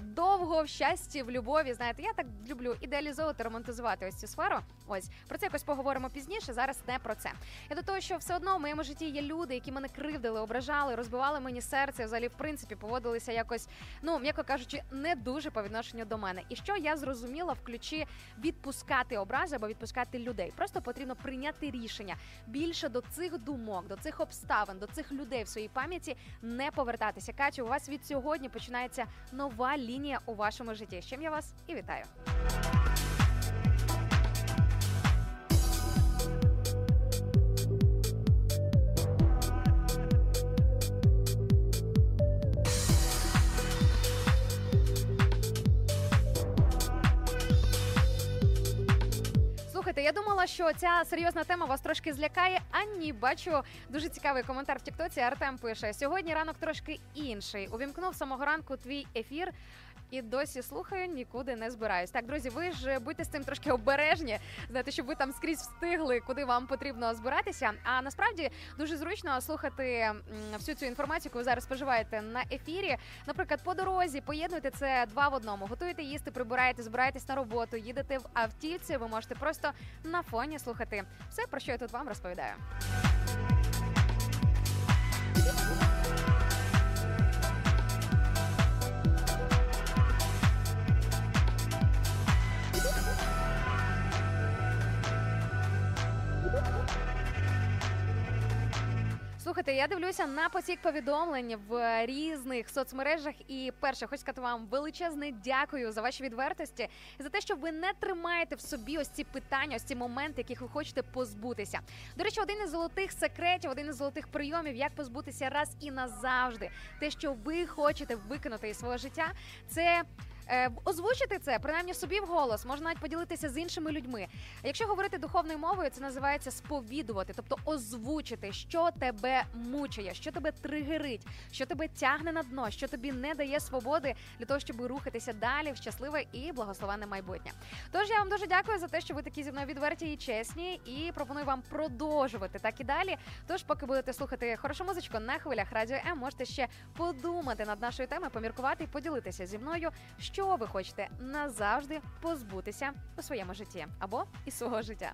Speaker 2: довго в щасті, в любові. Знаєте, я так люблю ідеалізовувати, романтизувати ось цю сферу. Ось про це якось поговоримо пізніше. Зараз не про це. Я до того, що все одно в моєму житті є люди, які мене кривдили, ображали, розбивали мені серце. Взагалі, в принципі, поводилися якось, ну м'яко кажучи, не дуже по відношенню до мене. І що я зрозуміла в ключі відпускати образи або відпускати людей. Просто потрібно прийняти рішення більше до цих думок, до цих обставин, до цих людей в своїй пам'яті не повертатися. Катю, у вас від сьогодні починається нова лінія у вашому житті. З чим я вас і вітаю. Слухайте, я думала, що ця серйозна тема вас трошки злякає. А ні, бачу дуже цікавий коментар в Тіктоці. Артем пише: сьогодні ранок трошки інший. Увімкнув самого ранку твій ефір. І досі слухаю, нікуди не збираюсь. Так, друзі, ви ж будьте з цим трошки обережні, знаєте, щоб ви там скрізь встигли, куди вам потрібно збиратися. А насправді дуже зручно слухати всю цю інформацію, яку ви зараз споживаєте на ефірі. Наприклад, по дорозі поєднуйте це два в одному. Готуєте їсти, прибираєте, збираєтесь на роботу, їдете в автівці. Ви можете просто на фоні слухати все, про що я тут вам розповідаю.
Speaker 7: Слухайте, я дивлюся на потік повідомлень в різних соцмережах. І перше, хочу сказати вам величезне дякую за ваші відвертості за те, що ви не тримаєте в собі ось ці питання, ось ці моменти, яких ви хочете позбутися. До речі, один із золотих секретів, один із золотих прийомів, як позбутися раз і назавжди. Те, що ви хочете викинути із свого життя, це. Е, Озвучити це принаймні собі вголос, можна навіть поділитися з іншими людьми. Якщо говорити духовною мовою, це називається сповідувати, тобто озвучити, що тебе мучає, що тебе тригерить, що тебе тягне на дно, що тобі не дає свободи для того, щоб рухатися далі в щасливе і благословенне майбутнє. Тож я вам дуже дякую за те, що ви такі зі мною відверті і чесні, і пропоную вам продовжувати так і далі. Тож, поки будете слухати хорошу музичку на хвилях радіо М, можете ще подумати над нашою темою, поміркувати і поділитися зі мною, що ви хочете назавжди позбутися у своєму житті або із свого життя.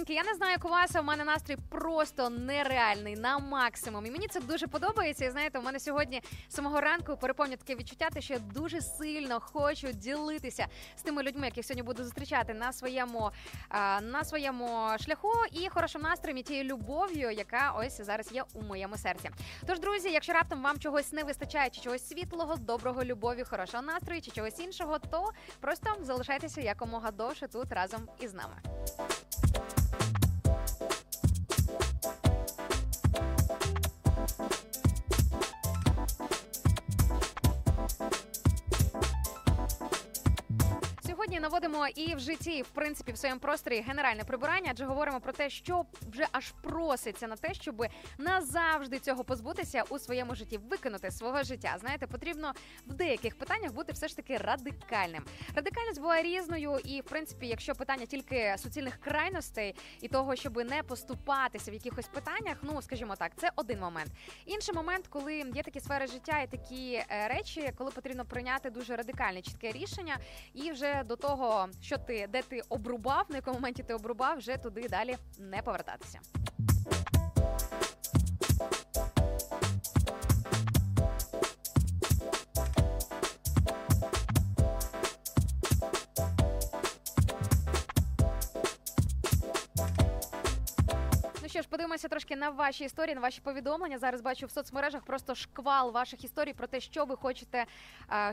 Speaker 2: Дорогенькі, я не знаю, як у вас, а в мене настрій просто нереальний на максимум. І мені це дуже подобається. І знаєте, у мене сьогодні з самого ранку переповнює таке відчуття, те, що я дуже сильно хочу ділитися з тими людьми, яких сьогодні буду зустрічати на своєму а, на своєму шляху і хорошим настроєм і тією любов'ю, яка ось зараз є у моєму серці. Тож, друзі, якщо раптом вам чогось не вистачає, чи чогось світлого, доброго, любові, хорошого настрою, чи чогось іншого, то просто залишайтеся якомога довше тут разом із нами. Наводимо і в житті, і в принципі в своєму просторі генеральне прибирання, адже говоримо про те, що вже аж проситься на те, щоб назавжди цього позбутися у своєму житті, викинути свого життя. Знаєте, потрібно в деяких питаннях бути все ж таки радикальним. Радикальність буває різною, і в принципі, якщо питання тільки суцільних крайностей і того, щоб не поступатися в якихось питаннях, ну скажімо так, це один момент. Інший момент, коли є такі сфери життя і такі е, речі, коли потрібно прийняти дуже радикальне чітке рішення, і вже до того, що ти де ти обрубав, на якому моменті ти обрубав, вже туди далі не повертатися. Подивимося трошки на ваші історії, на ваші повідомлення. Зараз бачу в соцмережах просто шквал ваших історій про те, що ви хочете,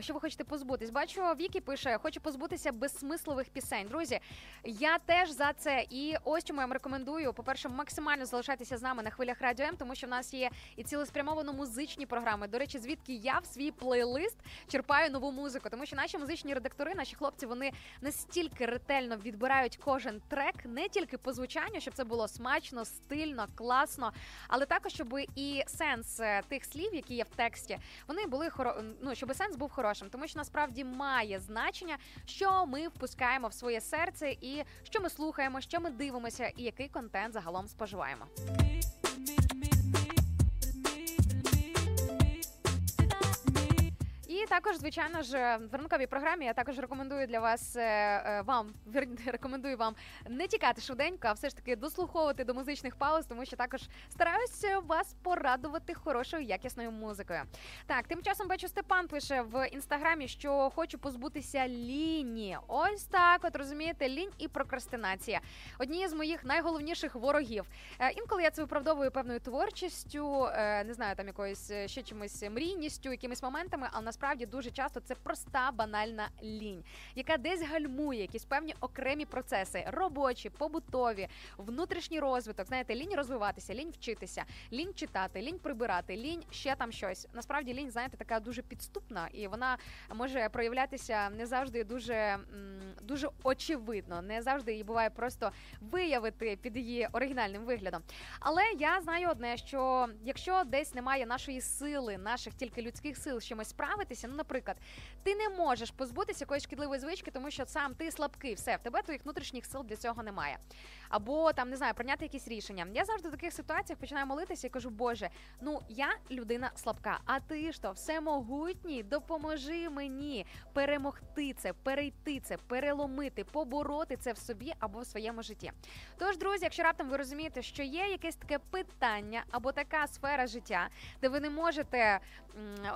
Speaker 2: що ви хочете позбутись. Бачу, Вікі пише: хочу позбутися безсмислових пісень. Друзі, я теж за це. І ось чому я вам рекомендую. По перше, максимально залишайтеся з нами на хвилях радіо М, тому що в нас є і цілеспрямовано музичні програми. До речі, звідки я в свій плейлист черпаю нову музику, тому що наші музичні редактори, наші хлопці, вони настільки ретельно відбирають кожен трек, не тільки по звучанню, щоб це було смачно, стильно, класно, але також, щоб і сенс е, тих слів, які є в тексті, вони були хоро... ну, щоб сенс був хорошим, тому що насправді має значення, що ми впускаємо в своє серце, і що ми слухаємо, що ми дивимося, і який контент загалом споживаємо. І також, звичайно ж, в ранковій програмі я також рекомендую для вас е, е, вам рекомендую вам не тікати швиденько, а все ж таки дослуховувати до музичних пауз, тому що також стараюся вас порадувати хорошою якісною музикою. Так, тим часом бачу, Степан пише в інстаграмі, що хочу позбутися ліні. Ось так, от розумієте, лінь і прокрастинація. Одні з моїх найголовніших ворогів. Е, Інколи я це виправдовую певною творчістю, не знаю, там якоюсь ще чимось мрійністю, якимись моментами, але насправді дуже часто це проста банальна лінь, яка десь гальмує якісь певні окремі процеси, робочі, побутові, внутрішній розвиток. Знаєте, лінь розвиватися, лінь вчитися, лінь читати, лінь прибирати, лінь ще там щось. Насправді лінь, знаєте, така дуже підступна, і вона може проявлятися не завжди дуже, дуже очевидно. Не завжди її буває просто виявити під її оригінальним виглядом. Але я знаю одне, що якщо десь немає нашої сили, наших тільки людських сил чимось справитися, ну, наприклад, ти не можеш позбутися якоїсь шкідливої звички, тому що сам ти слабкий, все в тебе твоїх внутрішніх сил для цього немає. Або там не знаю, прийняти якісь рішення. Я завжди в таких ситуаціях починаю молитися і кажу, Боже, ну я людина слабка, а ти ж то всемогутній, допоможи мені перемогти це, перейти це, переломити, побороти це в собі або в своєму житті. Тож, друзі, якщо раптом ви розумієте, що є якесь таке питання або така сфера життя, де ви не можете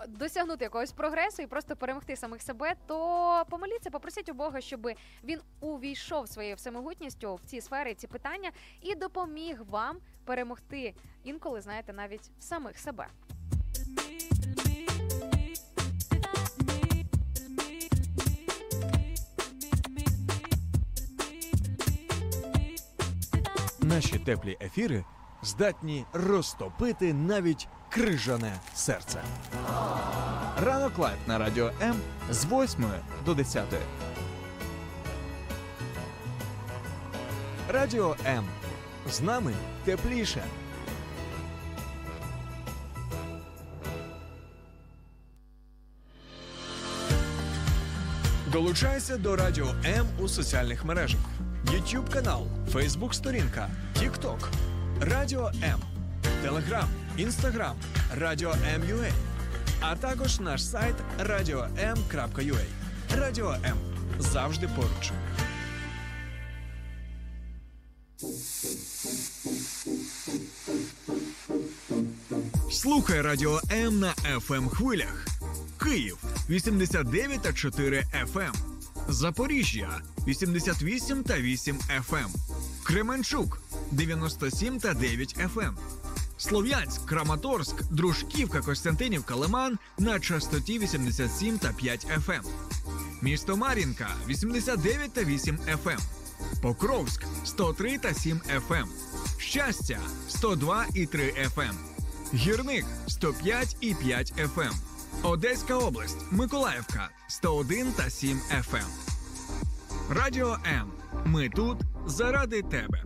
Speaker 2: досягнути якогось прогресу і просто перемогти самих себе, то помоліться, попросіть у Бога, щоб він увійшов своєю всемогутністю в ці сфери, ці питання і допоміг вам перемогти інколи, знаєте, навіть самих себе.
Speaker 1: Наші теплі ефіри здатні розтопити навіть крижане серце. Ранок live на радіо М з 8 до 10. Радіо М. З нами тепліше. Долучайся до Радіо М у соціальних мережах: YouTube канал, Facebook сторінка, TikTok, Радіо М, Телеграм, Інстаграм, Радіо М.Ua, а також наш сайт radio.m.ua. Радіо М завжди поруч. Слухай Радіо М на fm хвилях. Київ 89,4 FM. Запоріжжя 88 та 8 FM. Кременчук 97 та 9 FM. Слов'янськ, Краматорськ, Дружківка, Костянтинівка, Лиман на частоті 87 та 5 FM. Місто Мар'їнка 89 та 8 FM. Покровськ 103 та 7 FM. Щастя 102 і 3 FM. Гірник 105 і 5 FM. Одеська область, Миколаївка 101 та 7 FM. Радіо М. Ми тут заради тебе.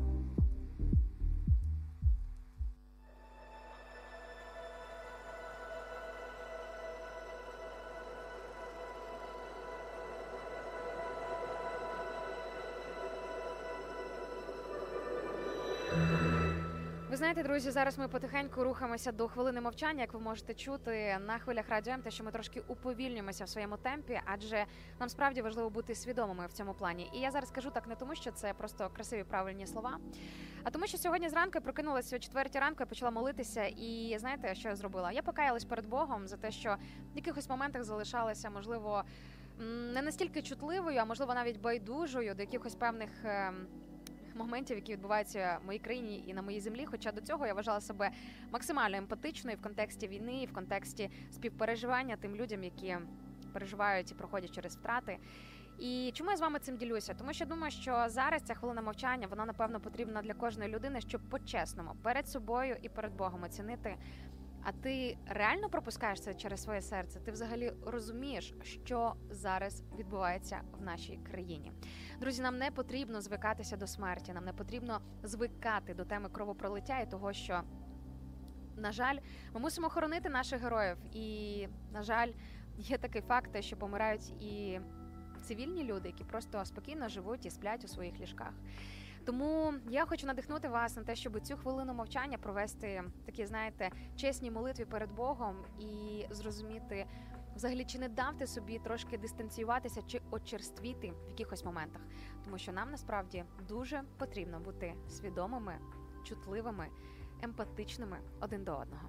Speaker 2: Ви знаєте, друзі, зараз ми потихеньку рухаємося до хвилини мовчання, як ви можете чути на хвилях радіо те, що ми трошки уповільнюємося в своєму темпі, адже нам справді важливо бути свідомими в цьому плані. І я зараз кажу так не тому, що це просто красиві правильні слова, а тому, що сьогодні зранку я прокинулася о четвертій ранку, я почала молитися, і знаєте, що я зробила? Я покаялась перед Богом за те, що в якихось моментах залишалася, можливо, не настільки чутливою, а можливо навіть байдужою до якихось певних. Моментів, які відбуваються в моїй країні і на моїй землі. Хоча до цього я вважала себе максимально емпатичною в контексті війни, і в контексті співпереживання тим людям, які переживають і проходять через втрати. І чому я з вами цим ділюся? Тому що думаю, що зараз ця хвилина мовчання вона напевно потрібна для кожної людини, щоб по-чесному перед собою і перед Богом оцінити. А ти реально пропускаєш це через своє серце? Ти взагалі розумієш, що зараз відбувається в нашій країні? Друзі, нам не потрібно звикатися до смерті, нам не потрібно звикати до теми кровопролиття і того, що, на жаль, ми мусимо хоронити наших героїв. І, на жаль, є такий факт, що помирають і цивільні люди, які просто спокійно живуть і сплять у своїх ліжках. Тому я хочу надихнути вас на те, щоб цю хвилину мовчання провести такі, знаєте, чесні молитві перед Богом і зрозуміти, взагалі, чи не давте собі трошки дистанціюватися чи очерствіти в якихось моментах, тому що нам насправді дуже потрібно бути свідомими, чутливими, емпатичними один до одного.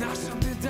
Speaker 8: наша біда, наша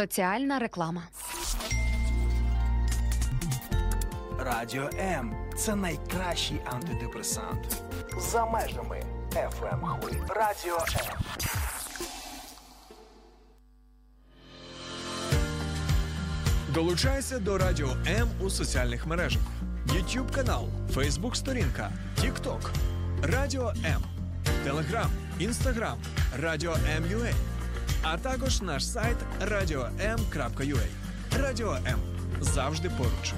Speaker 2: Соціальна реклама.
Speaker 6: Радіо М це найкращий антидепресант. За межами FM хвиль. Радіо М.
Speaker 1: Долучайся до Радіо М у соціальних мережах: YouTube канал, Facebook сторінка, TikTok, Радіо М, Телеграм, Інстаграм, Радіо М.Ua, а також наш сайт radio.m.ua. Радіо М завжди поруч.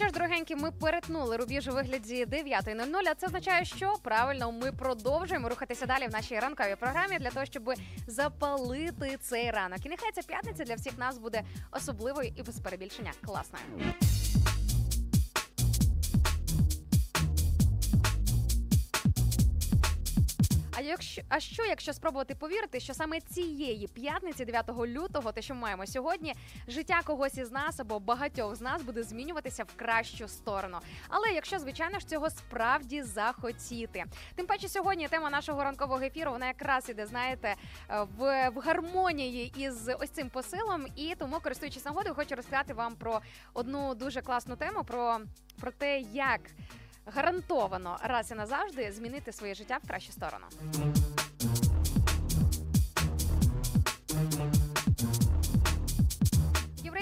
Speaker 2: Ну дорогенькі, ми перетнули рубіж у вигляді 9.00, а це означає, що правильно ми продовжуємо рухатися далі в нашій ранковій програмі для того, щоб запалити цей ранок. І нехай ця п'ятниця для всіх нас буде особливою і без перебільшення класною. Якщо а що, якщо спробувати повірити, що саме цієї п'ятниці, 9 лютого, те, що ми маємо сьогодні, життя когось із нас або багатьох з нас буде змінюватися в кращу сторону. Але якщо звичайно ж цього справді захотіти, тим паче сьогодні тема нашого ранкового ефіру вона якраз іде, знаєте, е, в, в гармонії із ось цим посилом. І тому, користуючись нагодою, хочу розказати вам про одну дуже класну тему: про, про те, як гарантовано раз і назавжди змінити своє життя в кращу сторону.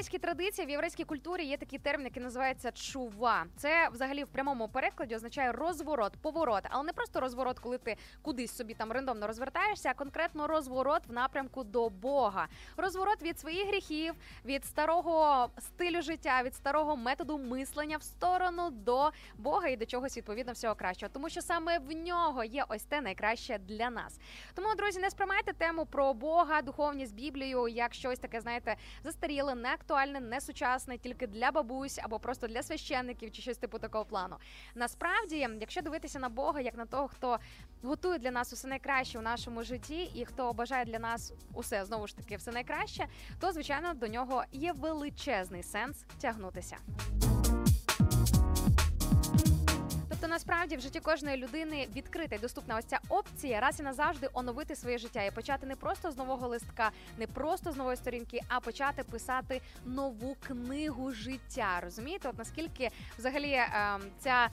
Speaker 2: Єврейській традиції, в єврейській культурі є такий термін, який називається чува. Це взагалі в прямому перекладі означає розворот, поворот, але не просто розворот, коли ти кудись собі там рандомно розвертаєшся, а конкретно розворот в напрямку до Бога. Розворот від своїх гріхів, від старого стилю життя, від старого методу мислення в сторону до Бога і до чогось відповідно всього кращого, тому що саме в нього є ось те найкраще для нас. Тому, друзі, не сприймайте тему про Бога, духовність Біблію як щось таке, знаєте, застаріле, не актуальне, не сучасне, тільки для бабусь або просто для священників чи щось типу такого плану. Насправді, якщо дивитися на Бога як на того, хто готує для нас усе найкраще у нашому житті, і хто бажає для нас усе знову ж таки все найкраще, то звичайно до нього є величезний сенс тягнутися. Насправді в житті кожної людини відкрита і доступна ось ця опція раз і назавжди оновити своє життя і почати не просто з нового листка, не просто з нової сторінки, а почати писати нову книгу життя. Розумієте, от наскільки взагалі ем, ця.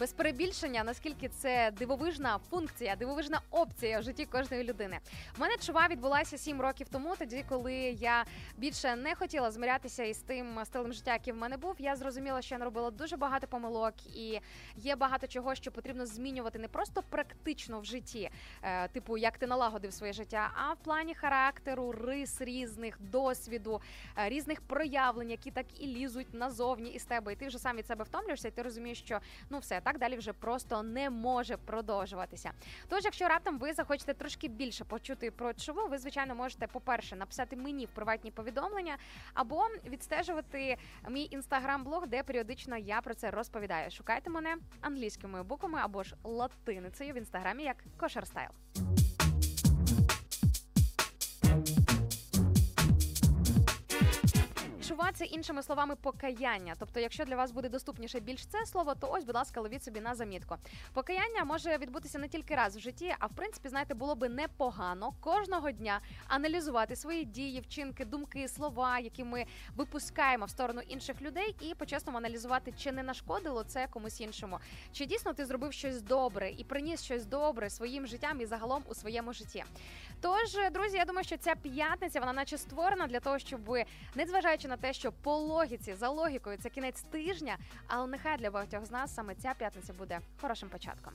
Speaker 2: Без перебільшення, наскільки це дивовижна функція, дивовижна опція в житті кожної людини. У мене чува відбулася сім років тому, тоді, коли я більше не хотіла змирятися із тим стилем життя, який в мене був. Я зрозуміла, що я наробила дуже багато помилок, і є багато чого, що потрібно змінювати не просто практично в житті, е, типу як ти налагодив своє життя, а в плані характеру, рис різних, досвіду, е, різних проявлень, які так і лізуть назовні із тебе. І ти вже сам від себе втомлюєшся, і ти розумієш, що ну все так далі вже просто не може продовжуватися. Тож, якщо раптом ви захочете трошки більше почути про чого, ви звичайно можете, по-перше, написати мені в приватні повідомлення або відстежувати мій інстаграм-блог, де періодично я про це розповідаю. Шукайте мене англійськими буквами або ж латиницею в інстаграмі як Кошерстайл. Це іншими словами покаяння. Тобто, якщо для вас буде доступніше більш це слово, то ось, будь ласка, ловіть собі на замітку. Покаяння може відбутися не тільки раз в житті, а в принципі, знаєте, було би непогано кожного дня аналізувати свої дії, вчинки, думки, слова, які ми випускаємо в сторону інших людей, і по-чесному аналізувати, чи не нашкодило це комусь іншому, чи дійсно ти зробив щось добре і приніс щось добре своїм життям і загалом у своєму житті. Тож, друзі, я думаю, що ця п'ятниця вона наче створена для того, щоб ви, незважаючи на те, що по логіці за логікою це кінець тижня, але нехай для багатьох з нас саме ця п'ятниця буде хорошим початком.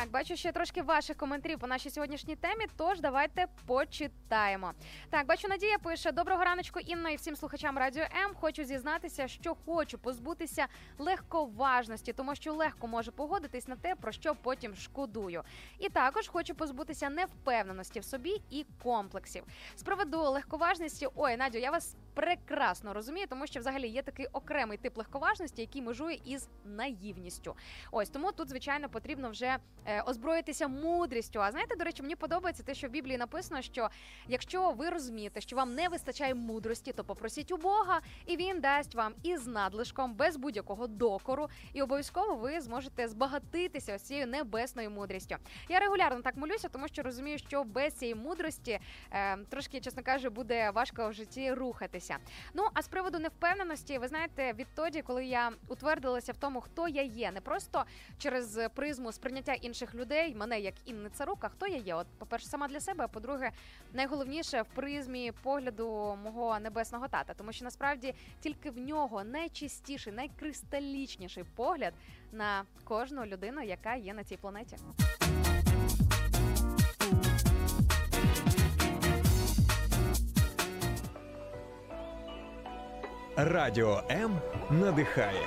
Speaker 2: Так, бачу ще трошки ваших коментарів по нашій сьогоднішній темі. Тож давайте почитаємо. Так, бачу, Надія пише: Доброго раночку, Інна і всім слухачам Радіо М. Хочу зізнатися, що хочу позбутися легковажності, тому що легко можу погодитись на те, про що потім шкодую. І також хочу позбутися невпевненості в собі і комплексів. З приводу легковажності, ой, Надю, я вас прекрасно розумію, тому що взагалі є такий окремий тип легковажності, який межує із наївністю. Ось тому тут, звичайно, потрібно вже е, озброїтися мудрістю. А знаєте, до речі, мені подобається те, що в Біблії написано, що якщо ви розумієте, що вам не вистачає мудрості, то попросіть у Бога, і він дасть вам із надлишком, без будь-якого докору, і обов'язково ви зможете збагатитися цією небесною мудрістю. Я регулярно так молюся, тому що розумію, що без цієї мудрості е, трошки, чесно кажучи, буде важко в житті рухатися. Ну а з приводу невпевненості, ви знаєте, відтоді, коли я утвердилася в тому, хто я є, не просто через призму сприйняття інших людей, мене як Інни Царук, а хто я є. От, по-перше, сама для себе, а по-друге, найголовніше в призмі погляду мого небесного тата, тому що насправді тільки в нього найчистіший, найкристалічніший погляд на кожну людину, яка є на цій планеті.
Speaker 1: Радіо М надихає.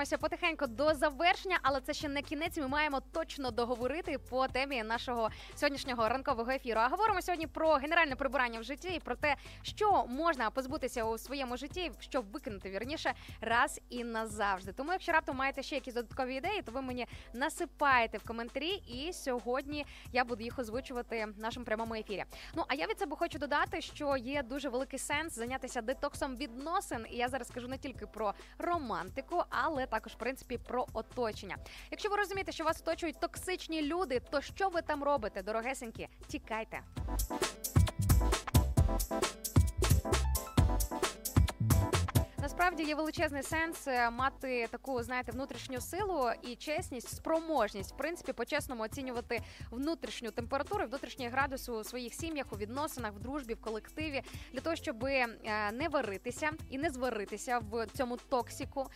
Speaker 2: Ми рухаємося потихеньку до завершення, але це ще не кінець. Ми маємо точно договорити по темі нашого сьогоднішнього ранкового ефіру. А говоримо сьогодні про генеральне прибирання в житті і про те, що можна позбутися у своєму житті, щоб викинути вірніше раз і назавжди. Тому, якщо раптом маєте ще якісь додаткові ідеї, то ви мені насипаєте в коментарі, і сьогодні я буду їх озвучувати в нашому прямому ефірі. Ну а я від себе хочу додати, що є дуже великий сенс зайнятися детоксом відносин. І я зараз скажу не тільки про романтику, але також в принципі про оточення. Якщо ви розумієте, що вас оточують токсичні люди, то що ви там робите, дорогесенькі? Тікайте. Насправді є величезний сенс е, мати таку, знаєте, внутрішню силу і чесність, спроможність, в принципі, по-чесному оцінювати внутрішню температуру, внутрішній градус у своїх сім'ях, у відносинах, в дружбі, в колективі, для того, щоб е, не варитися і не зваритися в цьому токсіку.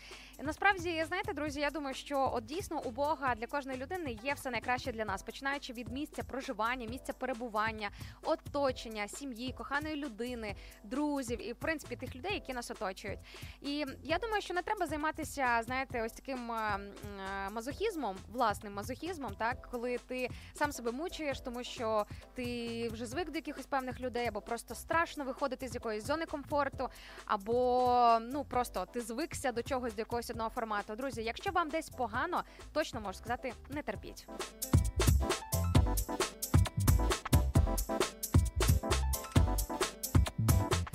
Speaker 2: Насправді, знаєте, друзі, я думаю, що от дійсно у Бога для кожної людини є все найкраще для нас, починаючи від місця проживання, місця перебування, оточення, сім'ї, коханої людини, друзів і в принципі тих людей, які нас оточують. І я думаю, що не треба займатися, знаєте, ось таким е, е, мазохізмом, власним мазохізмом, так коли ти сам себе мучуєш, тому що ти вже звик до якихось певних людей, або просто страшно виходити з якоїсь зони комфорту, або ну просто ти звикся до чогось, до якогось одного формату. Друзі, якщо вам десь погано, точно можу сказати, не терпіть.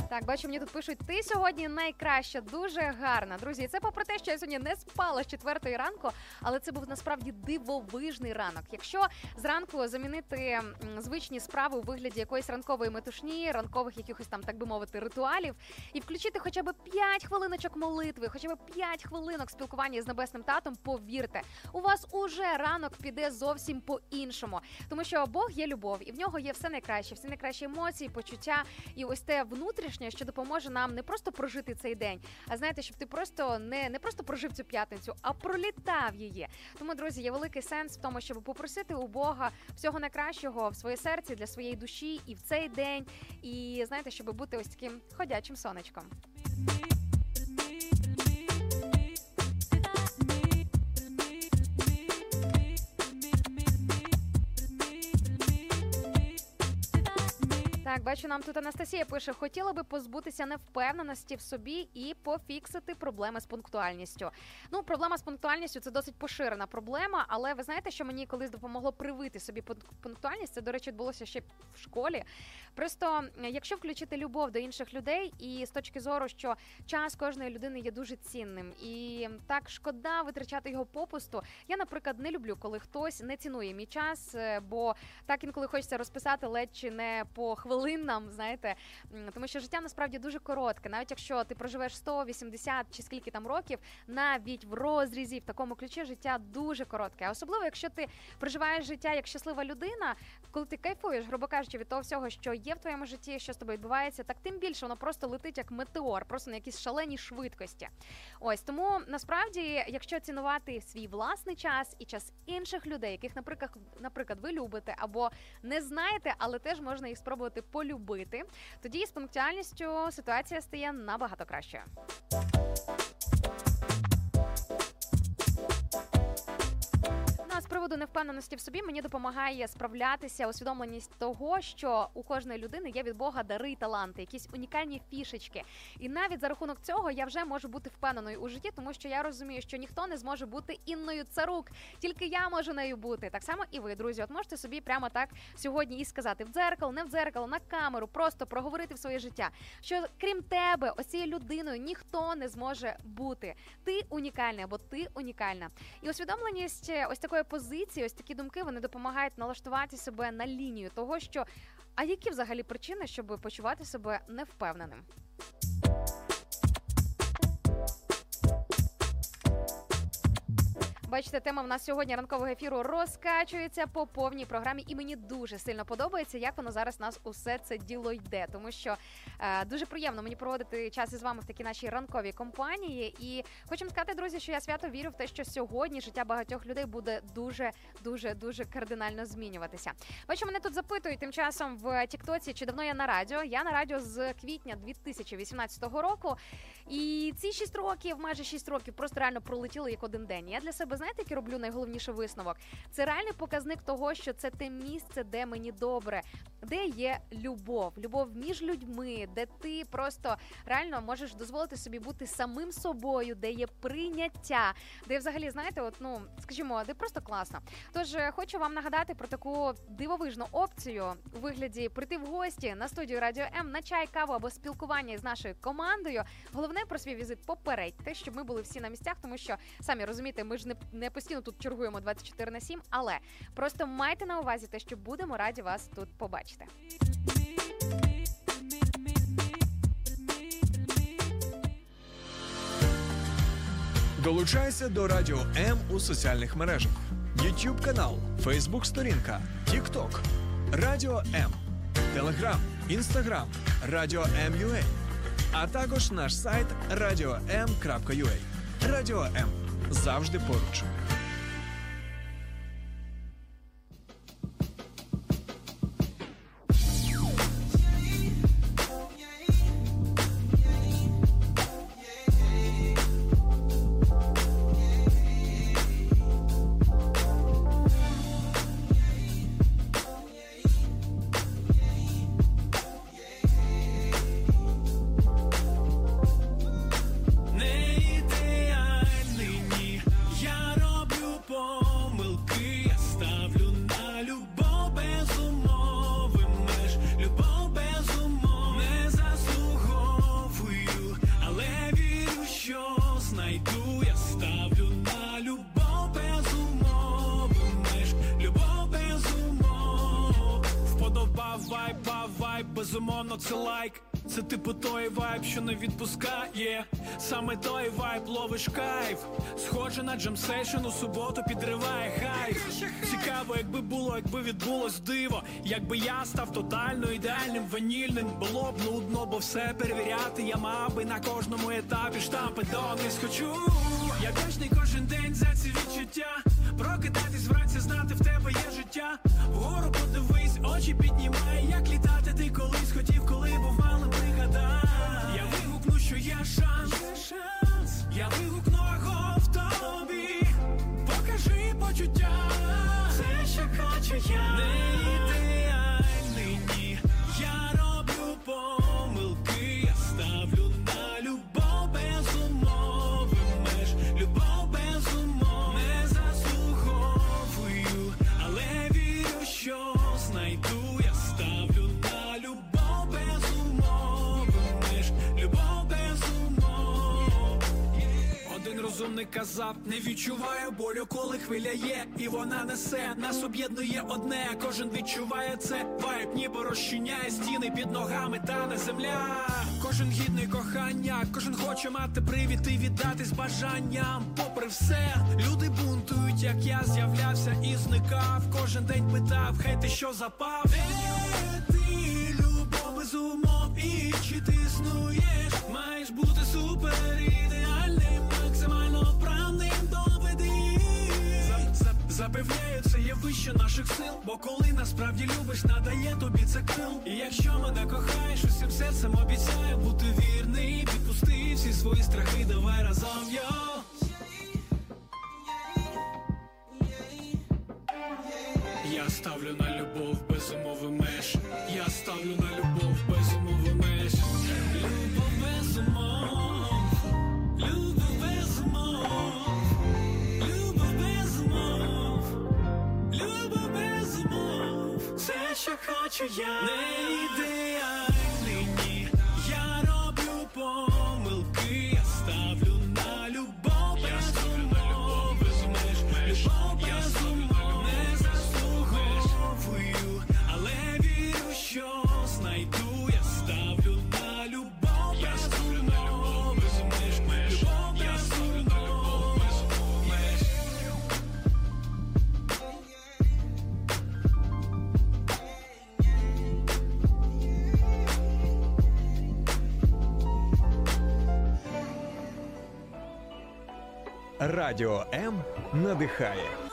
Speaker 2: Так, бачу, мені тут пишуть, ти сьогодні найкраща, дуже гарна. Друзі, і це попри те, що я сьогодні не спала з четвертої ранку, але це був насправді дивовижний ранок. Якщо зранку замінити звичні справи у вигляді якоїсь ранкової метушні, ранкових якихось там, так би мовити, ритуалів, і включити хоча б 5 хвилиночок молитви, хоча б 5 хвилинок спілкування з небесним татом, повірте, у вас уже ранок піде зовсім по-іншому, тому що Бог є любов, і в нього є все найкраще, всі найкращі емоції, почуття, і ось те внутрішнє, що допоможе нам не просто прожити цей день, а знаєте, щоб ти просто не, не просто прожив цю п'ятницю, а пролітав її. Тому, друзі, є великий сенс в тому, щоб попросити у Бога всього найкращого в своє серце для своєї душі і в цей день. І знаєте, щоб бути ось таким ходячим сонечком. Так, бачу, нам тут Анастасія пише: хотіла би позбутися невпевненості в собі і пофіксити проблеми з пунктуальністю. Ну, проблема з пунктуальністю це досить поширена проблема, але ви знаєте, що мені колись допомогло привити собі пунктуальність? Це, до речі, відбулося ще в школі. Просто якщо включити любов до інших людей, і з точки зору, що час кожної людини є дуже цінним, і так шкода витрачати його попусту. Я, наприклад, не люблю, коли хтось не цінує мій час, е, бо так інколи хочеться розписати ледь чи не по хвилинам, знаєте, тому що життя насправді дуже коротке. Навіть якщо ти проживеш 100, 80 чи скільки там років, навіть в розрізі в такому ключі життя дуже коротке. А особливо, якщо ти проживаєш життя як щаслива людина, коли ти кайфуєш, грубо кажучи, від того всього, що є в твоєму житті, що з тобою відбувається, так тим більше воно просто летить як метеор, просто на якійсь шаленій швидкості. Ось тому насправді, якщо цінувати свій власний час і час інших людей, яких, наприклад, наприклад, ви любите або не знаєте, але теж можна їх спробувати полюбити, тоді з пунктуальністю ситуація стає набагато кращою. Приводу невпевненості в собі мені допомагає справлятися усвідомленість того, що у кожної людини є від Бога дари таланти, якісь унікальні фішечки. І навіть за рахунок цього я вже можу бути впевненою у житті, тому що я розумію, що ніхто не зможе бути інною царук, тільки я можу нею бути. Так само і ви, друзі. От можете собі прямо так сьогодні і сказати в дзеркало, не в дзеркало, на камеру, просто проговорити в своє життя. Що крім тебе, ось цією людиною ніхто не зможе бути. Ти унікальний або ти унікальна. І усвідомленість е, ось такої позиції, ось такі думки вони допомагають налаштувати себе на лінію того, що а які взагалі причини, щоб почувати себе невпевненим. Бачите, тема в нас сьогодні ранкового ефіру розкачується по повній програмі, і мені дуже сильно подобається, як воно зараз нас усе це діло йде. Тому що е, дуже приємно мені проводити час із вами в такій нашій ранковій компанії. І хочемо сказати, друзі, що я свято вірю в те, що сьогодні життя багатьох людей буде дуже, дуже, дуже кардинально змінюватися. Бачу, мене тут запитують тим часом в Тіктоці, чи давно я на радіо. Я на радіо з квітня 2018 року. І ці 6 років, майже 6 років, просто реально пролетіли як один день. Я для себе знаєте, який роблю найголовніший висновок? Це реальний показник того, що це те місце, де мені добре, де є любов, любов між людьми, де ти просто реально можеш дозволити собі бути самим собою, де є прийняття, де взагалі знаєте, от ну скажімо, де просто класно. Тож е, хочу вам нагадати про таку дивовижну опцію у вигляді прийти в гості на студію Радіо М на чай, каву або спілкування з нашою командою. Головне про свій візит попередьте, щоб ми були всі на місцях, тому що самі розумієте, ми ж не, не постійно тут чергуємо 24 на 7, але просто майте на увазі те, що будемо раді вас тут побачити.
Speaker 1: Долучайся до Радіо М у соціальних мережах: YouTube канал, Facebook сторінка, TikTok, Радіо М, Телеграм, Інстаграм, Радіо М.Ua, а також наш сайт radio.m.ua. Радіо М завжди поруч.
Speaker 9: Джемсейшн у суботу підриває хайп. Цікаво, якби було, якби відбулось диво. Якби я став тотально ідеальним, ванільним, було б нудно, бо все перевіряти. Я мав би на кожному етапі штампи донись хочу. Я вдячний кожен день за ці відчуття. Прокидатись вранці, знати в тебе є життя. Вгору подивись, очі піднімай, як я. Не ідеальний, ні. Я роблю помилки, я ставлю на любов без умови меж, любов без умов не заслуговую, але вірю, що знайду, я ставлю на любов без умови любов без умов. Один розумний казав, не відчуваю болю, коли хвиля є, і вона несе. Нас об'єднує одне, кожен відчуває це. Вайб ніби розчиняє стіни під ногами, та не земля. Кожен гідний кохання, кожен хоче мати привід і віддатись бажанням. Попри все, люди бунтують, як я з'являвся і зникав. Кожен день питав, хей, ти що запав? Де ти любов без умов і чи ти існуєш? Маєш бути вище наших сил. Бо коли насправді любиш, надає тобі це крил. І якщо мене кохаєш, усім серцем обіцяю бути вірний. Відпусти всі свої страхи, давай разом я. Я ставлю на любов що хочу я. Не ідеальний,
Speaker 1: Радіо М надихає.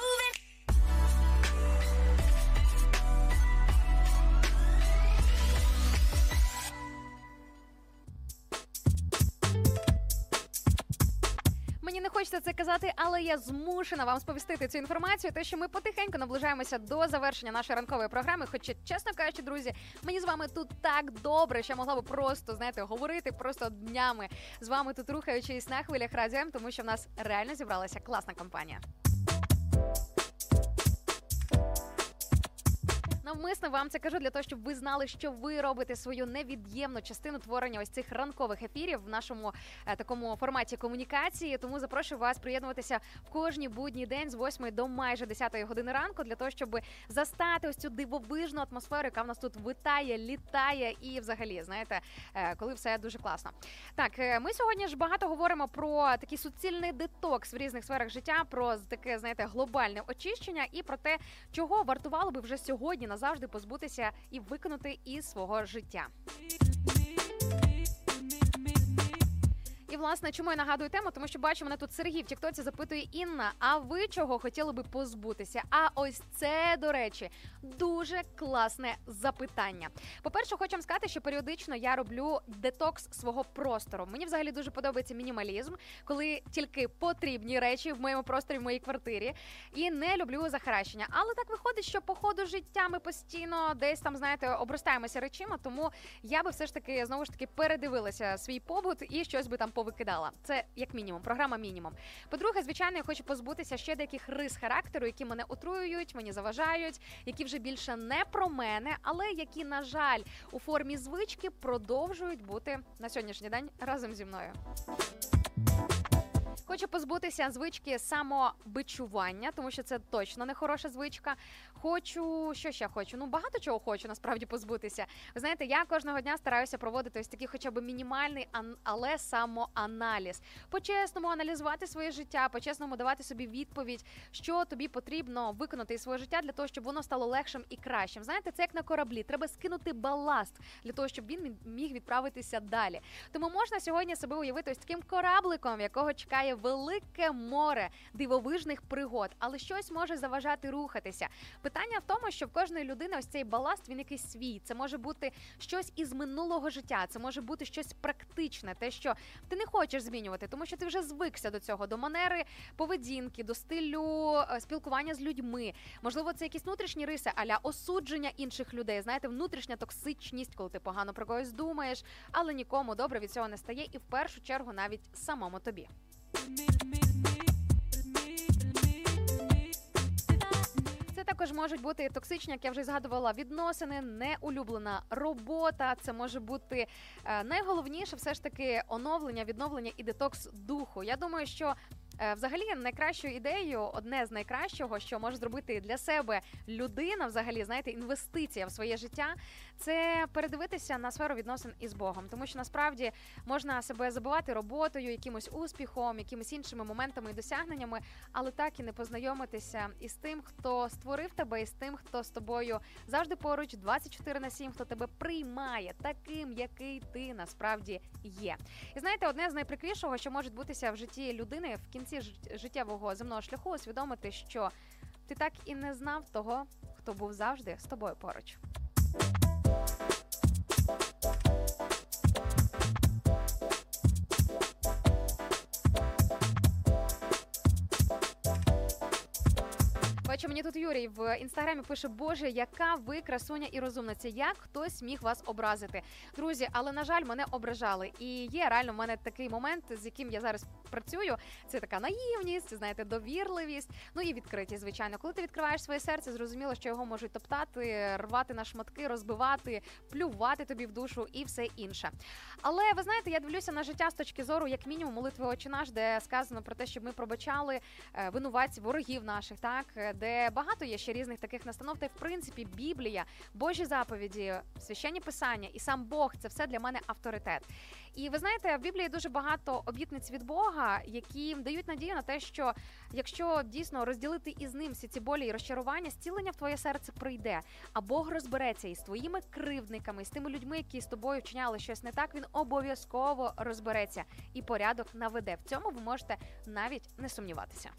Speaker 2: Не хочеться це казати, але я змушена вам сповістити цю інформацію, те, що ми потихеньку наближаємося до завершення нашої ранкової програми. Хоча, чесно кажучи, друзі, мені з вами тут так добре, що я могла би просто знаєте, говорити просто днями з вами тут рухаючись на хвилях радіо тому що в нас реально зібралася класна компанія. Навмисно вам це кажу для того, щоб ви знали, що ви робите свою невід'ємну частину творення ось цих ранкових ефірів в нашому е, такому форматі комунікації. Тому запрошую вас приєднуватися в кожні будній день з 8 до майже 10 години ранку, для того, щоб застати ось цю дивовижну атмосферу, яка в нас тут витає, літає, і взагалі, знаєте, е, коли все дуже класно. Так, е, ми сьогодні ж багато говоримо про такий суцільний детокс в різних сферах життя, про таке, знаєте, глобальне очищення і про те, чого вартувало би вже сьогодні назавжди позбутися і викинути із свого життя. Власне, чому я нагадую тему? Тому що бачу, мене тут Сергій в Тіктоці запитує Інна. А ви чого хотіли би позбутися? А ось це, до речі, дуже класне запитання. По-перше, хочу вам сказати, що періодично я роблю детокс свого простору. Мені взагалі дуже подобається мінімалізм, коли тільки потрібні речі в моєму просторі, в моїй квартирі. І не люблю захаращення. Але так виходить, що по ходу життя ми постійно десь там, знаєте, обростаємося речима. Тому я би все ж таки знову ж таки передивилася свій побут і щось би там повикидала. Це як мінімум, програма мінімум. По-друге, звичайно, я хочу позбутися ще деяких рис характеру, які мене отруюють, мені заважають, які вже більше не про мене, але які, на жаль, у формі звички продовжують бути на сьогоднішній день разом зі мною. Хочу позбутися звички самобичування, тому що це точно не хороша звичка. Хочу, що ще хочу? Ну багато чого хочу насправді позбутися. Ви знаєте, я кожного дня стараюся проводити ось такий, хоча б мінімальний, але самоаналіз. По-чесному аналізувати своє життя, по-чесному давати собі відповідь, що тобі потрібно виконати із свого життя для того, щоб воно стало легшим і кращим. Знаєте, це як на кораблі. Треба скинути баласт для того, щоб він міг відправитися далі. Тому можна сьогодні себе уявити ось таким корабликом, якого чекає велике море дивовижних пригод, але щось може заважати рухатися. Питання в тому, що в кожної людини ось цей баласт він якийсь свій. Це може бути щось із минулого життя, це може бути щось практичне, те, що ти не хочеш змінювати, тому що ти вже звикся до цього, до манери поведінки, до стилю е, спілкування з людьми. Можливо, це якісь внутрішні риси, аля осудження інших людей. Знаєте, внутрішня токсичність, коли ти погано про когось думаєш, але нікому добре від цього не стає, і в першу чергу навіть самому тобі. Це також можуть бути токсичні, як я вже згадувала, відносини, неулюблена робота. Це може бути е, найголовніше, все ж таки оновлення, відновлення і детокс духу. Я думаю, що е, взагалі найкращою ідеєю, одне з найкращого, що може зробити для себе людина, взагалі, знаєте, інвестиція в своє життя, це передивитися на сферу відносин із Богом, тому що насправді можна себе забивати роботою, якимось успіхом, якимись іншими моментами і досягненнями, але так і не познайомитися із тим, хто створив тебе, і з тим, хто з тобою завжди поруч 24 на 7, хто тебе приймає таким, який ти насправді є. І знаєте, одне з найприкрішого, що може бутися в житті людини в кінці жит- життєвого земного шляху, усвідомити, що ти так і не знав того, хто був завжди з тобою поруч. Тут Юрій в інстаграмі пише: Боже, яка ви красуня і розумниця, як хтось міг вас образити. Друзі, але на жаль, мене ображали. І є реально в мене такий момент, з яким я зараз працюю. Це така наївність, знаєте, довірливість. Ну і відкритість, звичайно. Коли ти відкриваєш своє серце, зрозуміло, що його можуть топтати, рвати на шматки, розбивати, плювати тобі в душу і все інше. Але ви знаєте, я дивлюся на життя з точки зору, як мінімум, молитви «Отче наш, де сказано про те, щоб ми пробачали е, винуватців, ворогів наших, так е, де багато є ще різних таких настанов. Та в принципі Біблія, Божі заповіді, священні писання і сам Бог це все для мене авторитет. І ви знаєте, в Біблії дуже багато обітниць від Бога, які дають надію на те, що якщо дійсно розділити із ним всі ці болі і розчарування, зцілення в твоє серце прийде. А Бог розбереться із твоїми кривдниками, з тими людьми, які з тобою вчиняли щось не так. Він обов'язково розбереться і порядок наведе. В цьому ви можете навіть не сумніватися.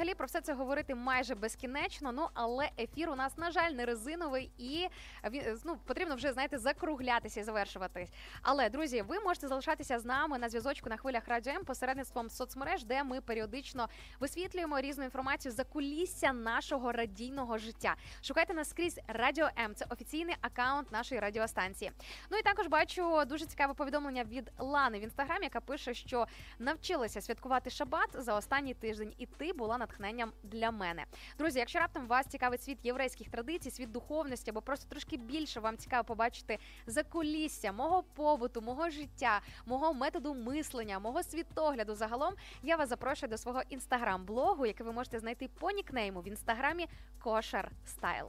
Speaker 2: Взагалі про все це говорити майже безкінечно. Ну але ефір у нас на жаль не резиновий, і він ну потрібно вже знаєте закруглятися і завершуватись. Але друзі, ви можете залишатися з нами на зв'язочку на хвилях радіо М посередництвом соцмереж, де ми періодично висвітлюємо різну інформацію за кулісся нашого радійного життя. Шукайте нас скрізь Радіо М. Це офіційний акаунт нашої радіостанції. Ну і також бачу дуже цікаве повідомлення від Лани в інстаграмі, яка пише, що навчилася святкувати шабат за останній тиждень, і ти була натхненням для мене. Друзі, якщо раптом вас цікавить світ єврейських традицій, світ духовності, або просто трошки більше вам цікаво побачити закулісся мого побуту, мого життя, мого методу мислення, мого світогляду загалом, я вас запрошую до свого інстаграм-блогу, який ви можете знайти по нікнейму в інстаграмі Kosher Style.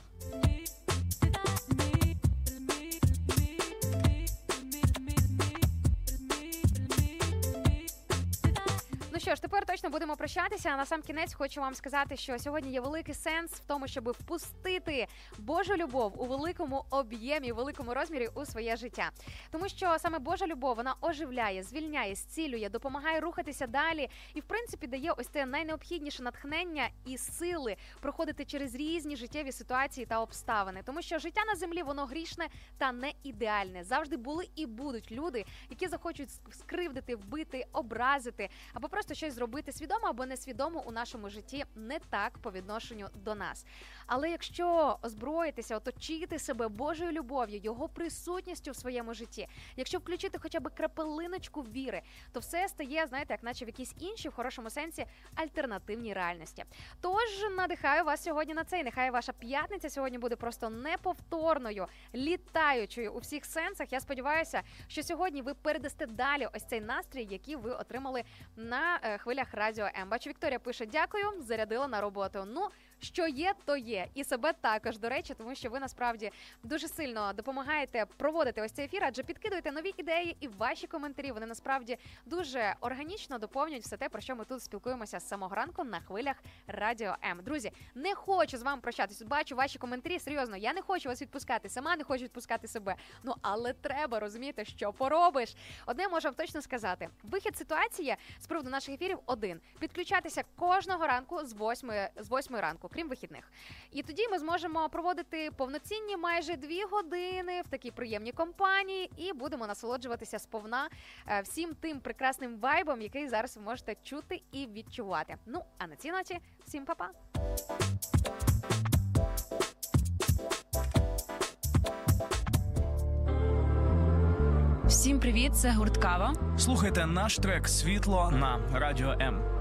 Speaker 2: Що ж, тепер точно будемо прощатися. А на сам кінець хочу вам сказати, що сьогодні є великий сенс в тому, щоб впустити Божу любов у великому об'ємі, у великому розмірі у своє життя. Тому що саме Божа любов вона оживляє, звільняє, зцілює, допомагає рухатися далі і, в принципі, дає ось це найнеобхідніше натхнення і сили проходити через різні життєві ситуації та обставини. Тому що життя на землі воно грішне та не ідеальне. Завжди були і будуть люди, які захочуть скривдити, вбити, образити або просто щось зробити свідомо або несвідомо у нашому житті не так по відношенню до нас. Але якщо озброїтися, оточити себе Божою любов'ю, його присутністю в своєму житті, якщо включити хоча б крапелиночку віри, то все стає, знаєте, як наче в якійсь іншій, в хорошому сенсі, альтернативній реальності. Тож надихаю вас сьогодні на це. І Нехай ваша п'ятниця сьогодні буде просто неповторною, літаючою у всіх сенсах. Я сподіваюся, що сьогодні ви передасте далі ось цей настрій, який ви отримали на хвилях радіо М. Бачу, Вікторія пише: дякую, зарядила на роботу. Ну. Що є, то є, і себе також до речі, тому що ви насправді дуже сильно допомагаєте проводити ось цей ефір, адже підкидуєте нові ідеї і ваші коментарі. Вони насправді дуже органічно доповнюють все те, про що ми тут спілкуємося з самого ранку на хвилях радіо М. Друзі, не хочу з вами прощатись. Бачу ваші коментарі. Серйозно, я не хочу вас відпускати. Сама не хочу відпускати себе. Ну але треба розуміти, що поробиш. Одне можу точно сказати: вихід ситуації з приводу наших ефірів один: підключатися кожного ранку з 8, з 8 ранку крім вихідних. І тоді ми зможемо проводити повноцінні майже дві години в такій приємній компанії і будемо насолоджуватися сповна е, всім тим прекрасним вайбом, який зараз ви можете чути і відчувати. Ну а на цій ноті всім па-па!
Speaker 10: Всім привіт, це гурт Кава.
Speaker 11: Слухайте наш трек Світло на Радіо М.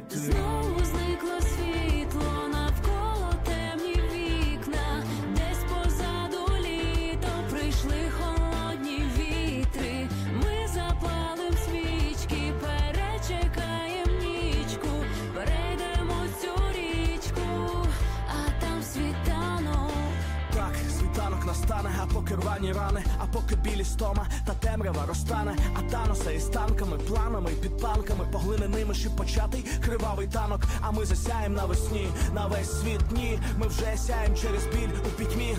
Speaker 9: йти
Speaker 7: Знову зникло
Speaker 9: поки рани, а поки білі стома та темрява розтане, а таноса із танками, планами, під танками поглиненими початий кривавий танок, а ми засяєм навесні, на весь світ ні. Ми вже сяєм через біль у пітьмі,